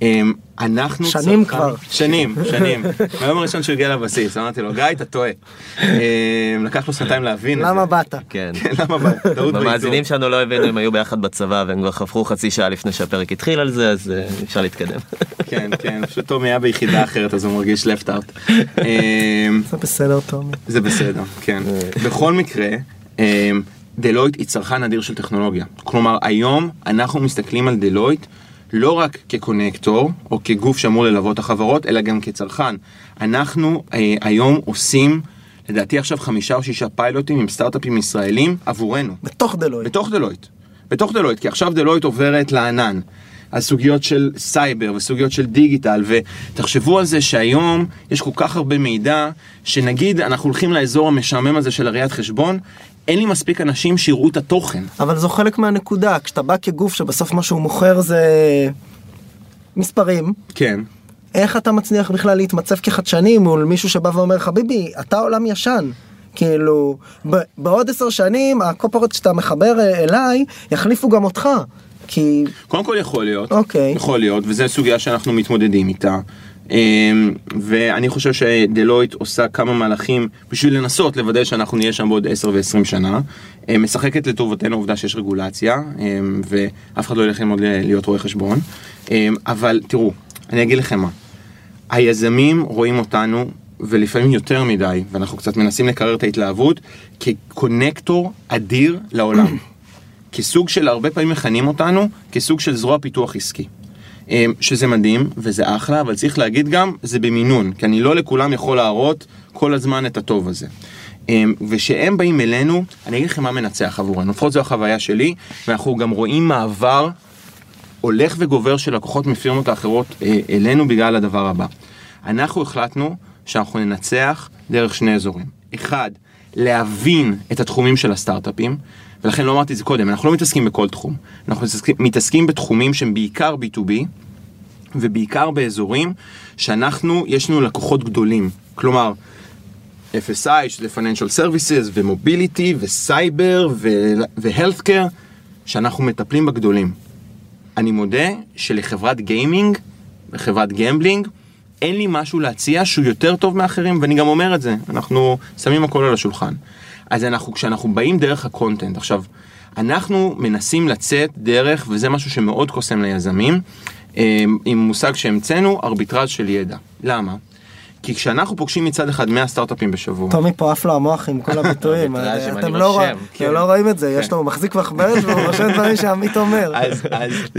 אה, אנחנו שנים צרכן, כבר שנים שנים מהיום הראשון שהוא הגיע לבסיס אמרתי לו גיא אתה טועה. אה, לקח לו שנתיים להבין למה באת כן למה באת המאזינים שלנו לא הבינו הם היו ביחד בצבא והם כבר חפרו חצי שעה לפני שהפרק התחיל על זה אז אפשר להתקדם. כן כן פשוט תומי היה ביחידה אחרת אז הוא מרגיש left out. זה בסדר תומי. זה בסדר כן בכל מקרה. דלויט היא צרכן אדיר של טכנולוגיה. כלומר, היום אנחנו מסתכלים על דלויט לא רק כקונקטור או כגוף שאמור ללוות את החברות, אלא גם כצרכן. אנחנו אה, היום עושים, לדעתי עכשיו חמישה או שישה פיילוטים עם סטארט-אפים ישראלים עבורנו. בתוך דלויט. בתוך דלויט. בתוך דלויט, כי עכשיו דלויט עוברת לענן. על סוגיות של סייבר וסוגיות של דיגיטל ותחשבו על זה שהיום יש כל כך הרבה מידע שנגיד אנחנו הולכים לאזור המשעמם הזה של הראיית חשבון אין לי מספיק אנשים שיראו את התוכן. אבל זו חלק מהנקודה, כשאתה בא כגוף שבסוף מה שהוא מוכר זה מספרים. כן. איך אתה מצליח בכלל להתמצב כחדשני מול מישהו שבא ואומר חביבי אתה עולם ישן. כאילו בעוד עשר שנים הקופרות שאתה מחבר אליי יחליפו גם אותך. כי... קודם כל יכול להיות, אוקיי. יכול להיות, וזו סוגיה שאנחנו מתמודדים איתה. אמ, ואני חושב שדלויט עושה כמה מהלכים בשביל לנסות לוודא שאנחנו נהיה שם בעוד 10 ו-20 שנה. אמ, משחקת לטובתנו העובדה שיש רגולציה, אמ, ואף אחד לא ילך ללמוד להיות רואה חשבון. אבל תראו, אני אגיד לכם מה, היזמים רואים אותנו, ולפעמים יותר מדי, ואנחנו קצת מנסים לקרר את ההתלהבות, כקונקטור אדיר לעולם. כסוג של, הרבה פעמים מכנים אותנו, כסוג של זרוע פיתוח עסקי. אמ, שזה מדהים וזה אחלה, אבל צריך להגיד גם, זה במינון, כי אני לא לכולם יכול להראות כל הזמן את הטוב הזה. אמ, ושהם באים אלינו, אני אגיד לכם מה מנצח עבורנו, לפחות זו החוויה שלי, ואנחנו גם רואים מעבר הולך וגובר של לקוחות מפירמות האחרות אה, אלינו בגלל הדבר הבא. אנחנו החלטנו שאנחנו ננצח דרך שני אזורים. אחד, להבין את התחומים של הסטארט-אפים, ולכן לא אמרתי את זה קודם, אנחנו לא מתעסקים בכל תחום. אנחנו מתעסקים, מתעסקים בתחומים שהם בעיקר B2B, ובעיקר באזורים שאנחנו, יש לנו לקוחות גדולים. כלומר, FSI, שזה Financial Services, ומוביליטי, וסייבר, וה healthcare, שאנחנו מטפלים בגדולים. אני מודה שלחברת gaming, וחברת gambling, אין לי משהו להציע שהוא יותר טוב מאחרים, ואני גם אומר את זה, אנחנו שמים הכל על השולחן. אז אנחנו, כשאנחנו באים דרך ה content, עכשיו, אנחנו מנסים לצאת דרך, וזה משהו שמאוד קוסם ליזמים, אה, עם מושג שהמצאנו, ארביטראז' של ידע. למה? כי כשאנחנו פוגשים מצד אחד 100 סטארט-אפים בשבוע. טומי פה עף לו המוח עם כל הביטויים, אתם לא, כן. לא רואים את זה, יש כן. לו מחזיק מחברת והוא רושם דברים שעמית אומר.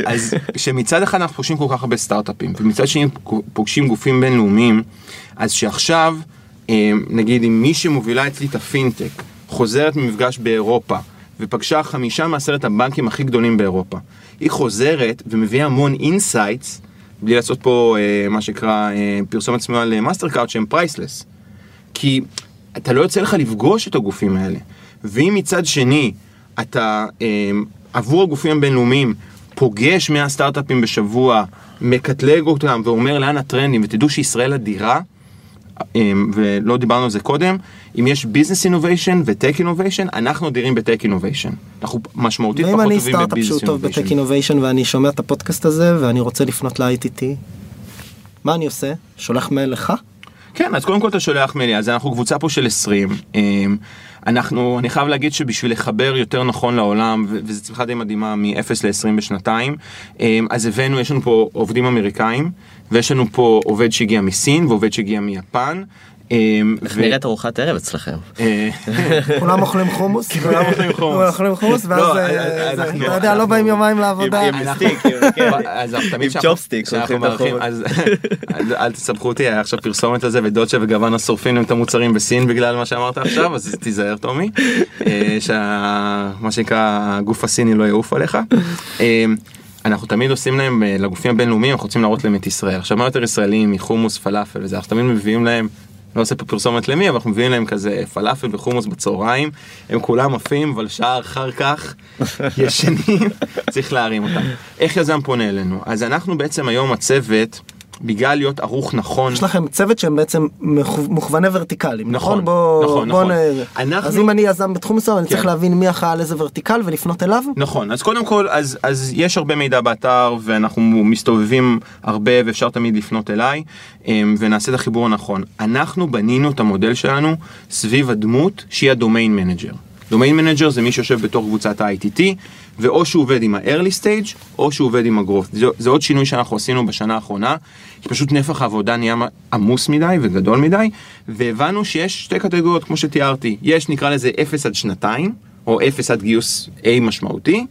אז כשמצד אחד אנחנו פוגשים כל כך הרבה סטארט-אפים, ומצד שני פוגשים גופים בינלאומיים, אז שעכשיו, אה, נגיד אם מי שמובילה אצלי את הפינטק, חוזרת ממפגש באירופה, ופגשה חמישה מעשרת הבנקים הכי גדולים באירופה. היא חוזרת ומביאה המון insights, בלי לעשות פה אה, מה שנקרא אה, פרסומת סמויה למאסטר קארט שהם priceless. כי אתה לא יוצא לך לפגוש את הגופים האלה. ואם מצד שני אתה אה, עבור הגופים הבינלאומיים פוגש 100 סטארט-אפים בשבוע, מקטלג אותם ואומר לאן הטרנדים, ותדעו שישראל אדירה, ולא דיברנו על זה קודם, אם יש business innovation ו tech innovation, אנחנו אדירים ב tech innovation. אנחנו משמעותית פחות טובים ב business innovation. ואם אני סטארט-אפ שהוא טוב ב tech innovation ואני שומע את הפודקאסט הזה ואני רוצה לפנות ל-ITT, מה אני עושה? שולח מייל לך? כן, אז קודם כל אתה שולח מייל, אז אנחנו קבוצה פה של 20. אמ, אנחנו, אני חייב להגיד שבשביל לחבר יותר נכון לעולם, וזו צמיחה די מדהימה מ-0 ל-20 בשנתיים, אמ, אז הבאנו, יש לנו פה עובדים אמריקאים, ויש לנו פה עובד שהגיע מסין ועובד שהגיע מיפן. אמ, איך נראית ארוחת ערב אצלכם? אה, כולם אוכלים חומוס, כולם אוכלים חומוס. ואז לא, אה, אה, אתה יודע, לא באים יומיים לעבודה. עם סטיק, כן. אז אנחנו תמיד עם שאנחנו- chopstick, אל תסבכו אותי היה עכשיו פרסומת לזה ודולצ'ה וגבאנה שורפים להם את המוצרים בסין בגלל מה שאמרת עכשיו אז תיזהר טומי אה, שמה שנקרא הגוף הסיני לא יעוף עליך. אנחנו תמיד עושים להם אה, לגופים הבינלאומיים אנחנו רוצים להראות להם את ישראל עכשיו מה יותר ישראלים מחומוס פלאפל וזה אנחנו תמיד מביאים להם. לא עושה פה פרסומת למי אבל אנחנו מביאים להם כזה פלאפל וחומוס בצהריים הם כולם עפים אבל שעה אחר כך ישנים צריך להרים אותם. איך יזם פונה אלינו אז אנחנו בעצם היום הצוות בגלל להיות ערוך נכון יש לכם צוות שהם בעצם מוכווני ורטיקלים, נכון? נכון, בוא, נכון, בוא נכון. נ... אנחנו- אז אם אני יזם בתחום מסוים, אני צריך כן. להבין מי אחראי על איזה ורטיקל ולפנות אליו? נכון אז קודם כל אז אז יש הרבה מידע באתר ואנחנו מסתובבים הרבה ואפשר תמיד לפנות אליי אמ, ונעשה את החיבור הנכון אנחנו בנינו את המודל שלנו סביב הדמות שהיא ה domain manager. domain manager זה מי שיושב בתוך קבוצת ה-ITT ואו שהוא עובד עם ה-early stage או שהוא עובד עם ה-growth. זה, זה עוד שינוי שאנחנו עשינו בשנה האחרונה, כי פשוט נפח העבודה נהיה עמוס מדי וגדול מדי, והבנו שיש שתי קטגוריות כמו שתיארתי, יש נקרא לזה 0 עד שנתיים, או 0 עד גיוס A משמעותי,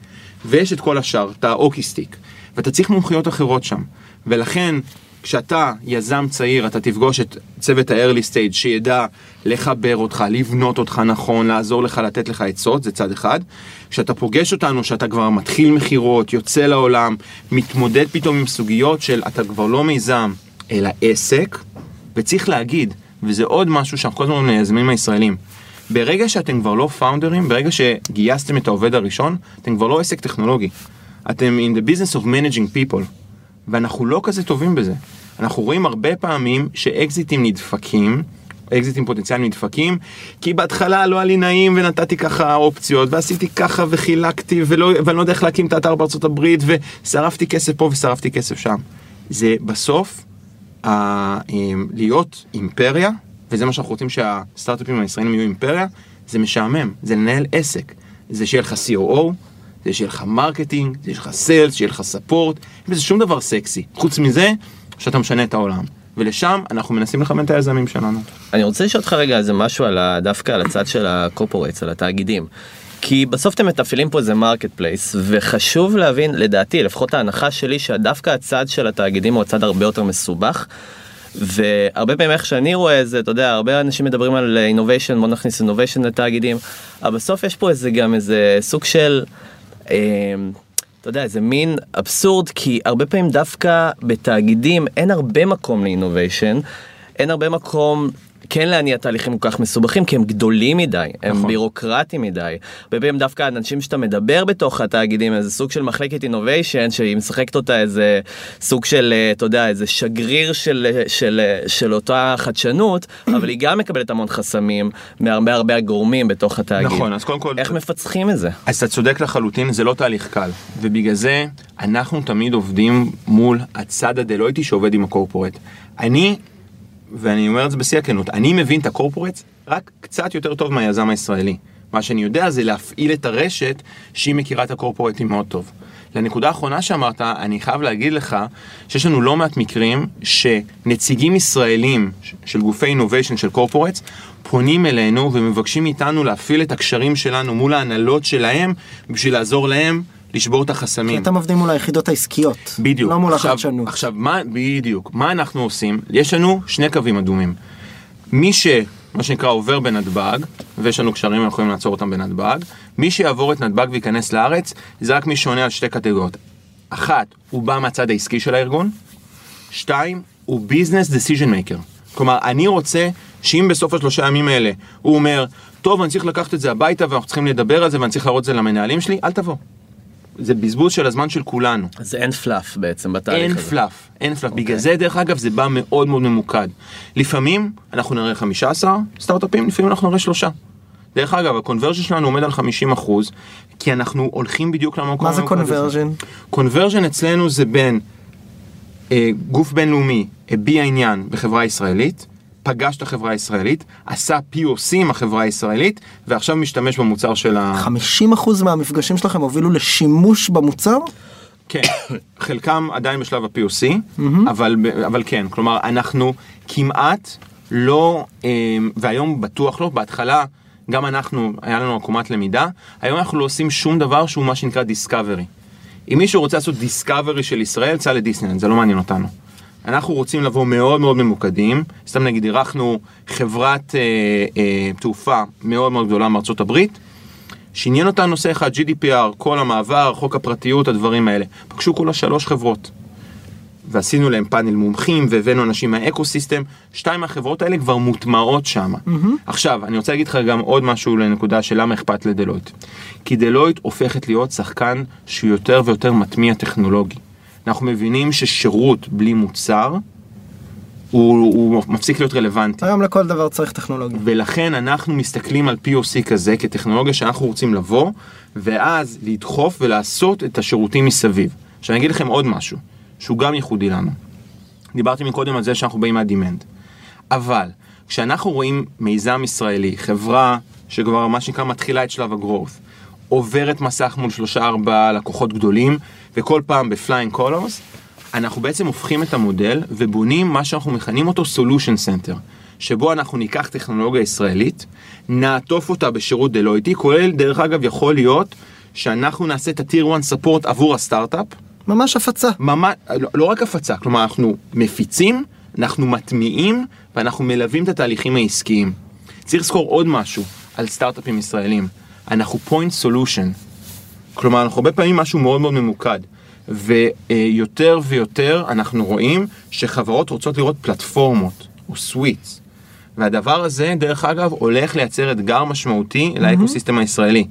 ויש את כל השאר, את ה hockey stick, ואתה צריך מומחיות אחרות שם, ולכן כשאתה יזם צעיר אתה תפגוש את צוות ה-early stage שידע לחבר אותך, לבנות אותך נכון, לעזור לך, לתת לך עצות, זה צד אחד. כשאתה פוגש אותנו, שאתה כבר מתחיל מכירות, יוצא לעולם, מתמודד פתאום עם סוגיות של אתה כבר לא מיזם, אלא עסק, וצריך להגיד, וזה עוד משהו שאנחנו כל הזמן אומרים ליזמים הישראלים, ברגע שאתם כבר לא פאונדרים, ברגע שגייסתם את העובד הראשון, אתם כבר לא עסק טכנולוגי. אתם in the business of managing people. ואנחנו לא כזה טובים בזה. אנחנו רואים הרבה פעמים שאקזיטים נדפקים, אקזיטים פוטנציאליים נדפקים, כי בהתחלה לא היה לי נעים ונתתי ככה אופציות, ועשיתי ככה וחילקתי, ולא, ואני לא יודע איך להקים את האתר בארצות הברית, ושרפתי כסף פה ושרפתי כסף שם. זה בסוף, ה, אמ, להיות אימפריה, וזה מה שאנחנו רוצים שהסטארט-אפים הישראלים יהיו אימפריה, זה משעמם, זה לנהל עסק. זה שיהיה לך COO, זה שיהיה לך marketing, זה שיהיה לך sales, שיהיה לך support, אין בזה שום דבר סקסי. חוץ מזה, שאתה משנה את העולם. ולשם אנחנו מנסים לכוון את היזמים שלנו. אני רוצה לשאול אותך רגע איזה משהו על ה, דווקא על הצד של ה corporates, על התאגידים. כי בסוף אתם מתפעלים פה איזה marketplace, וחשוב להבין, לדעתי, לפחות ההנחה שלי, שדווקא הצד של התאגידים הוא הצד הרבה יותר מסובך. והרבה פעמים איך שאני רואה את זה, אתה יודע, הרבה אנשים מדברים על innovation, בוא נכניס innovation לתאגידים, אבל בסוף יש פה איזה גם איזה סוג של... אה, אתה יודע, איזה מין אבסורד, כי הרבה פעמים דווקא בתאגידים אין הרבה מקום לאינוביישן, אין הרבה מקום כן להניע תהליכים כל כך מסובכים, כי הם גדולים מדי, הם נכון. בירוקרטיים מדי. הרבה פעמים דווקא אנשים שאתה מדבר בתוך התאגידים, איזה סוג של מחלקת אינוביישן, שהיא משחקת אותה איזה סוג של, אה, אתה יודע, איזה שגריר של, של, של, של אותה חדשנות, אבל היא גם מקבלת המון חסמים מהרבה הרבה גורמים בתוך התאגיד. נכון, אז קודם כל... איך מפצחים את זה? אז אתה צודק לחלוטין, זה לא תהליך קל. ובגלל זה, אנחנו תמיד עובדים מול הצד הדלויטי שעובד עם הקורפורט. אני, ואני אומר את זה בשיא הכנות, אני מבין את הקורפורט רק קצת יותר טוב מהיזם הישראלי. מה שאני יודע זה להפעיל את הרשת שהיא מכירה את הקורפורטים מאוד טוב. לנקודה האחרונה שאמרת, אני חייב להגיד לך שיש לנו לא מעט מקרים שנציגים ישראלים של גופי אינוביישן של קורפורטס פונים אלינו ומבקשים מאיתנו להפעיל את הקשרים שלנו מול ההנהלות שלהם בשביל לעזור להם לשבור את כי החסמים. אתם עובדים מול היחידות העסקיות. בדיוק. לא מול עכשיו, החדשנות. עכשיו, מה, בדיוק, מה אנחנו עושים? יש לנו שני קווים אדומים. מי ש... מה שנקרא עובר בנתב"ג, ויש לנו קשרים, אנחנו יכולים לעצור אותם בנתב"ג, מי שיעבור את נתב"ג וייכנס לארץ, זה רק מי שעונה על שתי קטגוריות. אחת, הוא בא מהצד העסקי של הארגון, שתיים, הוא business decision maker. כלומר, אני רוצה שאם בסוף השלושה ימים האלה הוא אומר, טוב, אני צריך לקחת את זה הביתה ואנחנו צריכים לדבר על זה ואני צריך להראות את זה למנהלים שלי, אל תבוא. זה בזבוז של הזמן של כולנו. אז אין fluff בעצם בתהליך אין הזה. fluff, אין fluff. בגלל זה, דרך אגב, זה בא מאוד מאוד ממוקד. לפעמים אנחנו נראה 15 סטארט-אפים, לפעמים אנחנו נראה שלושה. דרך אגב, ה conversion שלנו עומד על 50 אחוז, כי אנחנו הולכים בדיוק למקום מה זה. conversion? קונברג'ן אצלנו זה בין אה, גוף בינלאומי הביע עניין בחברה ישראלית, פגש את החברה הישראלית, עשה POC עם החברה הישראלית, ועכשיו משתמש במוצר של ה... 50% מהמפגשים שלכם הובילו לשימוש במוצר? כן, חלקם עדיין בשלב ה-POC, אבל, אבל כן, כלומר אנחנו כמעט לא, והיום בטוח לא, בהתחלה גם אנחנו, היה לנו עקומת למידה, היום אנחנו לא עושים שום דבר שהוא מה שנקרא discovery. אם מישהו רוצה לעשות discovery של ישראל, צא לדיסנילנד, זה לא מעניין אותנו. אנחנו רוצים לבוא מאוד מאוד ממוקדים, סתם נגיד אירחנו חברת אה, אה, תעופה מאוד מאוד גדולה מארצות הברית, שעניין אותה נושא אחד, GDPR, כל המעבר, חוק הפרטיות, הדברים האלה. פגשו כולה שלוש חברות. ועשינו להם פאנל מומחים והבאנו אנשים מה ecosystem, שתיים מהחברות האלה כבר מוטמעות שם. Mm-hmm. עכשיו, אני רוצה להגיד לך גם עוד משהו לנקודה של למה אכפת לדלויט. כי דלויט הופכת להיות שחקן שהוא יותר ויותר מטמיע טכנולוגי. אנחנו מבינים ששירות בלי מוצר הוא, הוא מפסיק להיות רלוונטי. היום לכל דבר צריך טכנולוגיה. ולכן אנחנו מסתכלים על POC כזה כטכנולוגיה שאנחנו רוצים לבוא, ואז לדחוף ולעשות את השירותים מסביב. עכשיו אני אגיד לכם עוד משהו, שהוא גם ייחודי לנו. דיברתי מקודם על זה שאנחנו באים מהדימנד. אבל כשאנחנו רואים מיזם ישראלי, חברה שכבר מה שנקרא מתחילה את שלב ה growth, עוברת מסך מול שלושה ארבעה לקוחות גדולים, וכל פעם ב flying colors, אנחנו בעצם הופכים את המודל ובונים מה שאנחנו מכנים אותו solution center, שבו אנחנו ניקח טכנולוגיה ישראלית, נעטוף אותה בשירות דלויטי, כולל דרך אגב יכול להיות שאנחנו נעשה את ה-Tier 1 support עבור הסטארט-אפ. ממש הפצה. ממש, לא, לא רק הפצה, כלומר אנחנו מפיצים, אנחנו מטמיעים ואנחנו מלווים את התהליכים העסקיים. צריך לזכור עוד משהו על סטארט-אפים ישראלים. אנחנו point solution. כלומר, אנחנו הרבה פעמים משהו מאוד מאוד ממוקד. ויותר ויותר אנחנו רואים שחברות רוצות לראות פלטפורמות או suites. והדבר הזה, דרך אגב, הולך לייצר אתגר משמעותי mm-hmm. ל ecosystem הישראלי.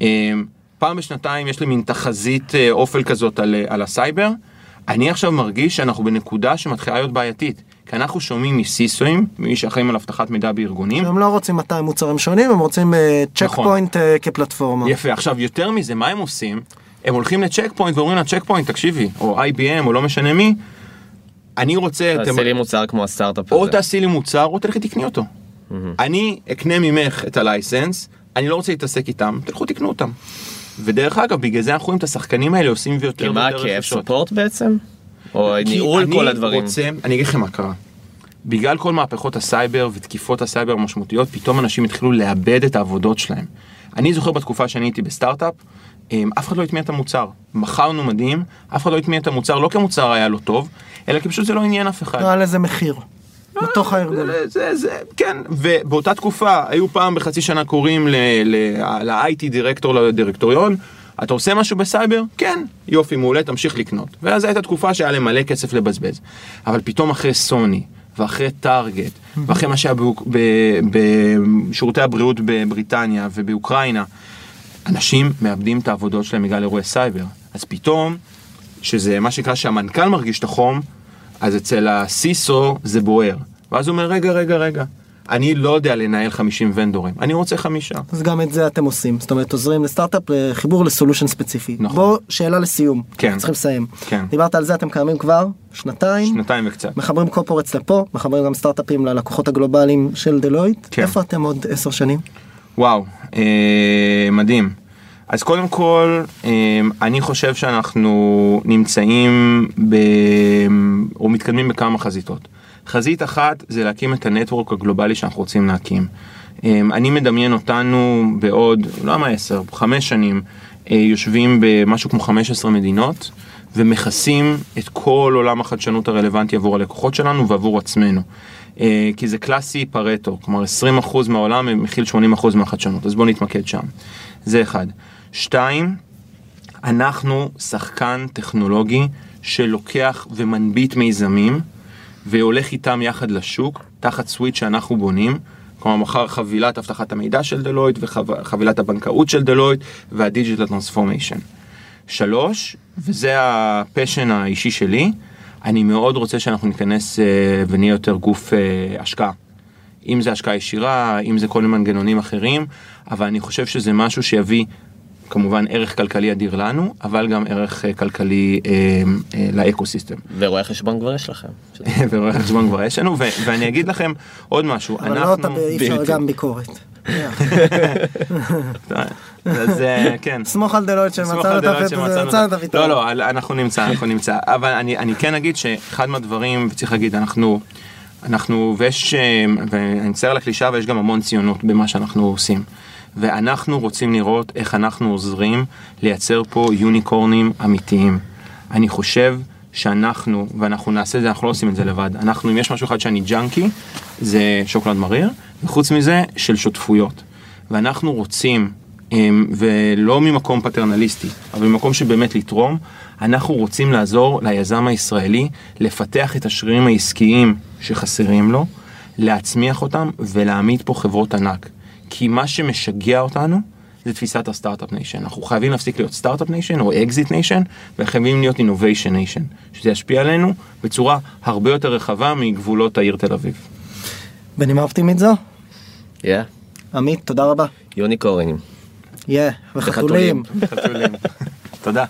אמ, פעם בשנתיים יש לי מין תחזית אה, אופל כזאת על, אה, על הסייבר. אני עכשיו מרגיש שאנחנו בנקודה שמתחילה להיות בעייתית. כי אנחנו שומעים מ CISO אים, ממי שאחראים על אבטחת מידע בארגונים. הם לא רוצים 200 מוצרים שונים, הם רוצים צ'ק אה, פוינט נכון. אה, כפלטפורמה. יפה, עכשיו יותר מזה, מה הם עושים? הם הולכים לצ'ק פוינט ואומרים לצ'ק פוינט, תקשיבי, או IBM או לא משנה מי, אני רוצה... תעשי לי מוצר כמו הסטארט-אפ הזה. או תעשי לי מוצר, או תלכי תקני אותו. אני אקנה ממך את ה license, אני לא רוצה להתעסק איתם, תלכו תקנו אותם. ודרך אגב, בגלל זה אנחנו רואים את השחקנים האלה עושים ויותר ויותר רכישות. כי מה, כאב support בעצם? או ניהול כל הדברים? רוצה, אני אגיד לכם מה קרה. בגלל כל מהפכות הסייבר ותקיפות הסייבר המשמעותיות, פתאום אנשים התחילו לאבד את העבודות שלהם. אני זוכר בתקופה שאני הייתי בסטארט-אפ, אמ, אף אחד לא הטמיע את המוצר. מכרנו מדהים, אף אחד לא הטמיע את המוצר, לא כי המוצר היה לא טוב, אלא כי פשוט זה לא עניין אף אחד. לא היה לזה מחיר. בתוך הארגון. זה, זה, זה, כן, ובאותה תקופה היו פעם בחצי שנה קוראים ל-IT דירקטור לדירקטוריון, אתה עושה משהו בסייבר? כן, יופי, מעולה, תמשיך לקנות. ואז הייתה תקופה שהיה להם מלא כסף לבזבז. אבל פתאום אחרי סוני, ואחרי טארגט, ואחרי מה שהיה בשירותי הבריאות בבריטניה ובאוקראינה, אנשים מאבדים את העבודות שלהם בגלל אירועי סייבר. אז פתאום, שזה מה שנקרא שהמנכ"ל מרגיש את החום, אז אצל ה CISO זה בוער. ואז הוא אומר, רגע, רגע, רגע. אני לא יודע לנהל 50 vendor ים, אני רוצה חמישה. אז גם את זה אתם עושים, זאת אומרת עוזרים לסטארט-אפ לחיבור לסולושן ספציפי. נכון. בוא, שאלה לסיום. כן. צריכים לסיים. כן. דיברת על זה, אתם קיימים כבר שנתיים. שנתיים וקצת. מחברים קופורטס לפה, מחברים גם סטארט-אפים ללקוחות הגלובליים של דלויט. כן. איפה אתם עוד עשר שנים? וואו, אה, מדהים. אז קודם כל, אמ, אני חושב שאנחנו נמצאים ב... או מתקדמים בכמה חזיתות. חזית אחת זה להקים את הנטוורק הגלובלי שאנחנו רוצים להקים. אמ, אני מדמיין אותנו בעוד, לא מה עשר, חמש שנים, אה, יושבים במשהו כמו 15 מדינות ומכסים את כל עולם החדשנות הרלוונטי עבור הלקוחות שלנו ועבור עצמנו. אה, כי זה קלאסי פרטו, כלומר 20% מהעולם מכיל 80% מהחדשנות, אז בואו נתמקד שם. זה אחד. שתיים, אנחנו שחקן טכנולוגי שלוקח ומנביט מיזמים והולך איתם יחד לשוק, תחת suite שאנחנו בונים. כלומר מחר חבילת אבטחת המידע של דלויט וחבילת הבנקאות של דלויט וה digital transformation. שלוש, וזה ה passion האישי שלי, אני מאוד רוצה שאנחנו ניכנס אה, ונהיה יותר גוף אה, השקעה. אם זה השקעה ישירה, אם זה כל מיני מנגנונים אחרים, אבל אני חושב שזה משהו שיביא כמובן ערך כלכלי אדיר לנו, אבל גם ערך אה, כלכלי אה, אה, לאקו-סיסטם. ורואי חשבון כבר יש לכם. ורואי חשבון כבר יש לנו, ואני אגיד לכם עוד משהו, אבל לא אתה אי אפשר גם ביקורת. אז אה, כן. סמוך על דלויט שמצאנו את הפתרון. לא, לא, אנחנו נמצא, אנחנו נמצא. אבל אני כן אגיד שאחד מהדברים, וצריך להגיד, אנחנו... אנחנו, ויש, אה, ואני מצטער על הקלישה, אבל יש גם המון ציונות במה שאנחנו עושים. ואנחנו רוצים לראות איך אנחנו עוזרים לייצר פה יוניקורנים אמיתיים. אני חושב שאנחנו, ואנחנו נעשה את זה, אנחנו לא עושים את זה לבד. אנחנו, אם יש משהו אחד שאני ג'אנקי, זה שוקולד מריר, וחוץ מזה, של שותפויות. ואנחנו רוצים, אמ, ולא ממקום פטרנליסטי, אבל ממקום שבאמת לתרום, אנחנו רוצים לעזור ליזם הישראלי לפתח את השרירים העסקיים שחסרים לו, להצמיח אותם ולהעמיד פה חברות ענק. כי מה שמשגע אותנו זה תפיסת ה start-up nation. אנחנו חייבים להפסיק להיות start-up nation או exit nation, וחייבים להיות innovation nation, שזה ישפיע עלינו בצורה הרבה יותר רחבה מגבולות העיר תל אביב. בנימה אופטימית זו? Yeah. עמית, תודה רבה. יוניקורנים. Yeah, וחתולים. תודה.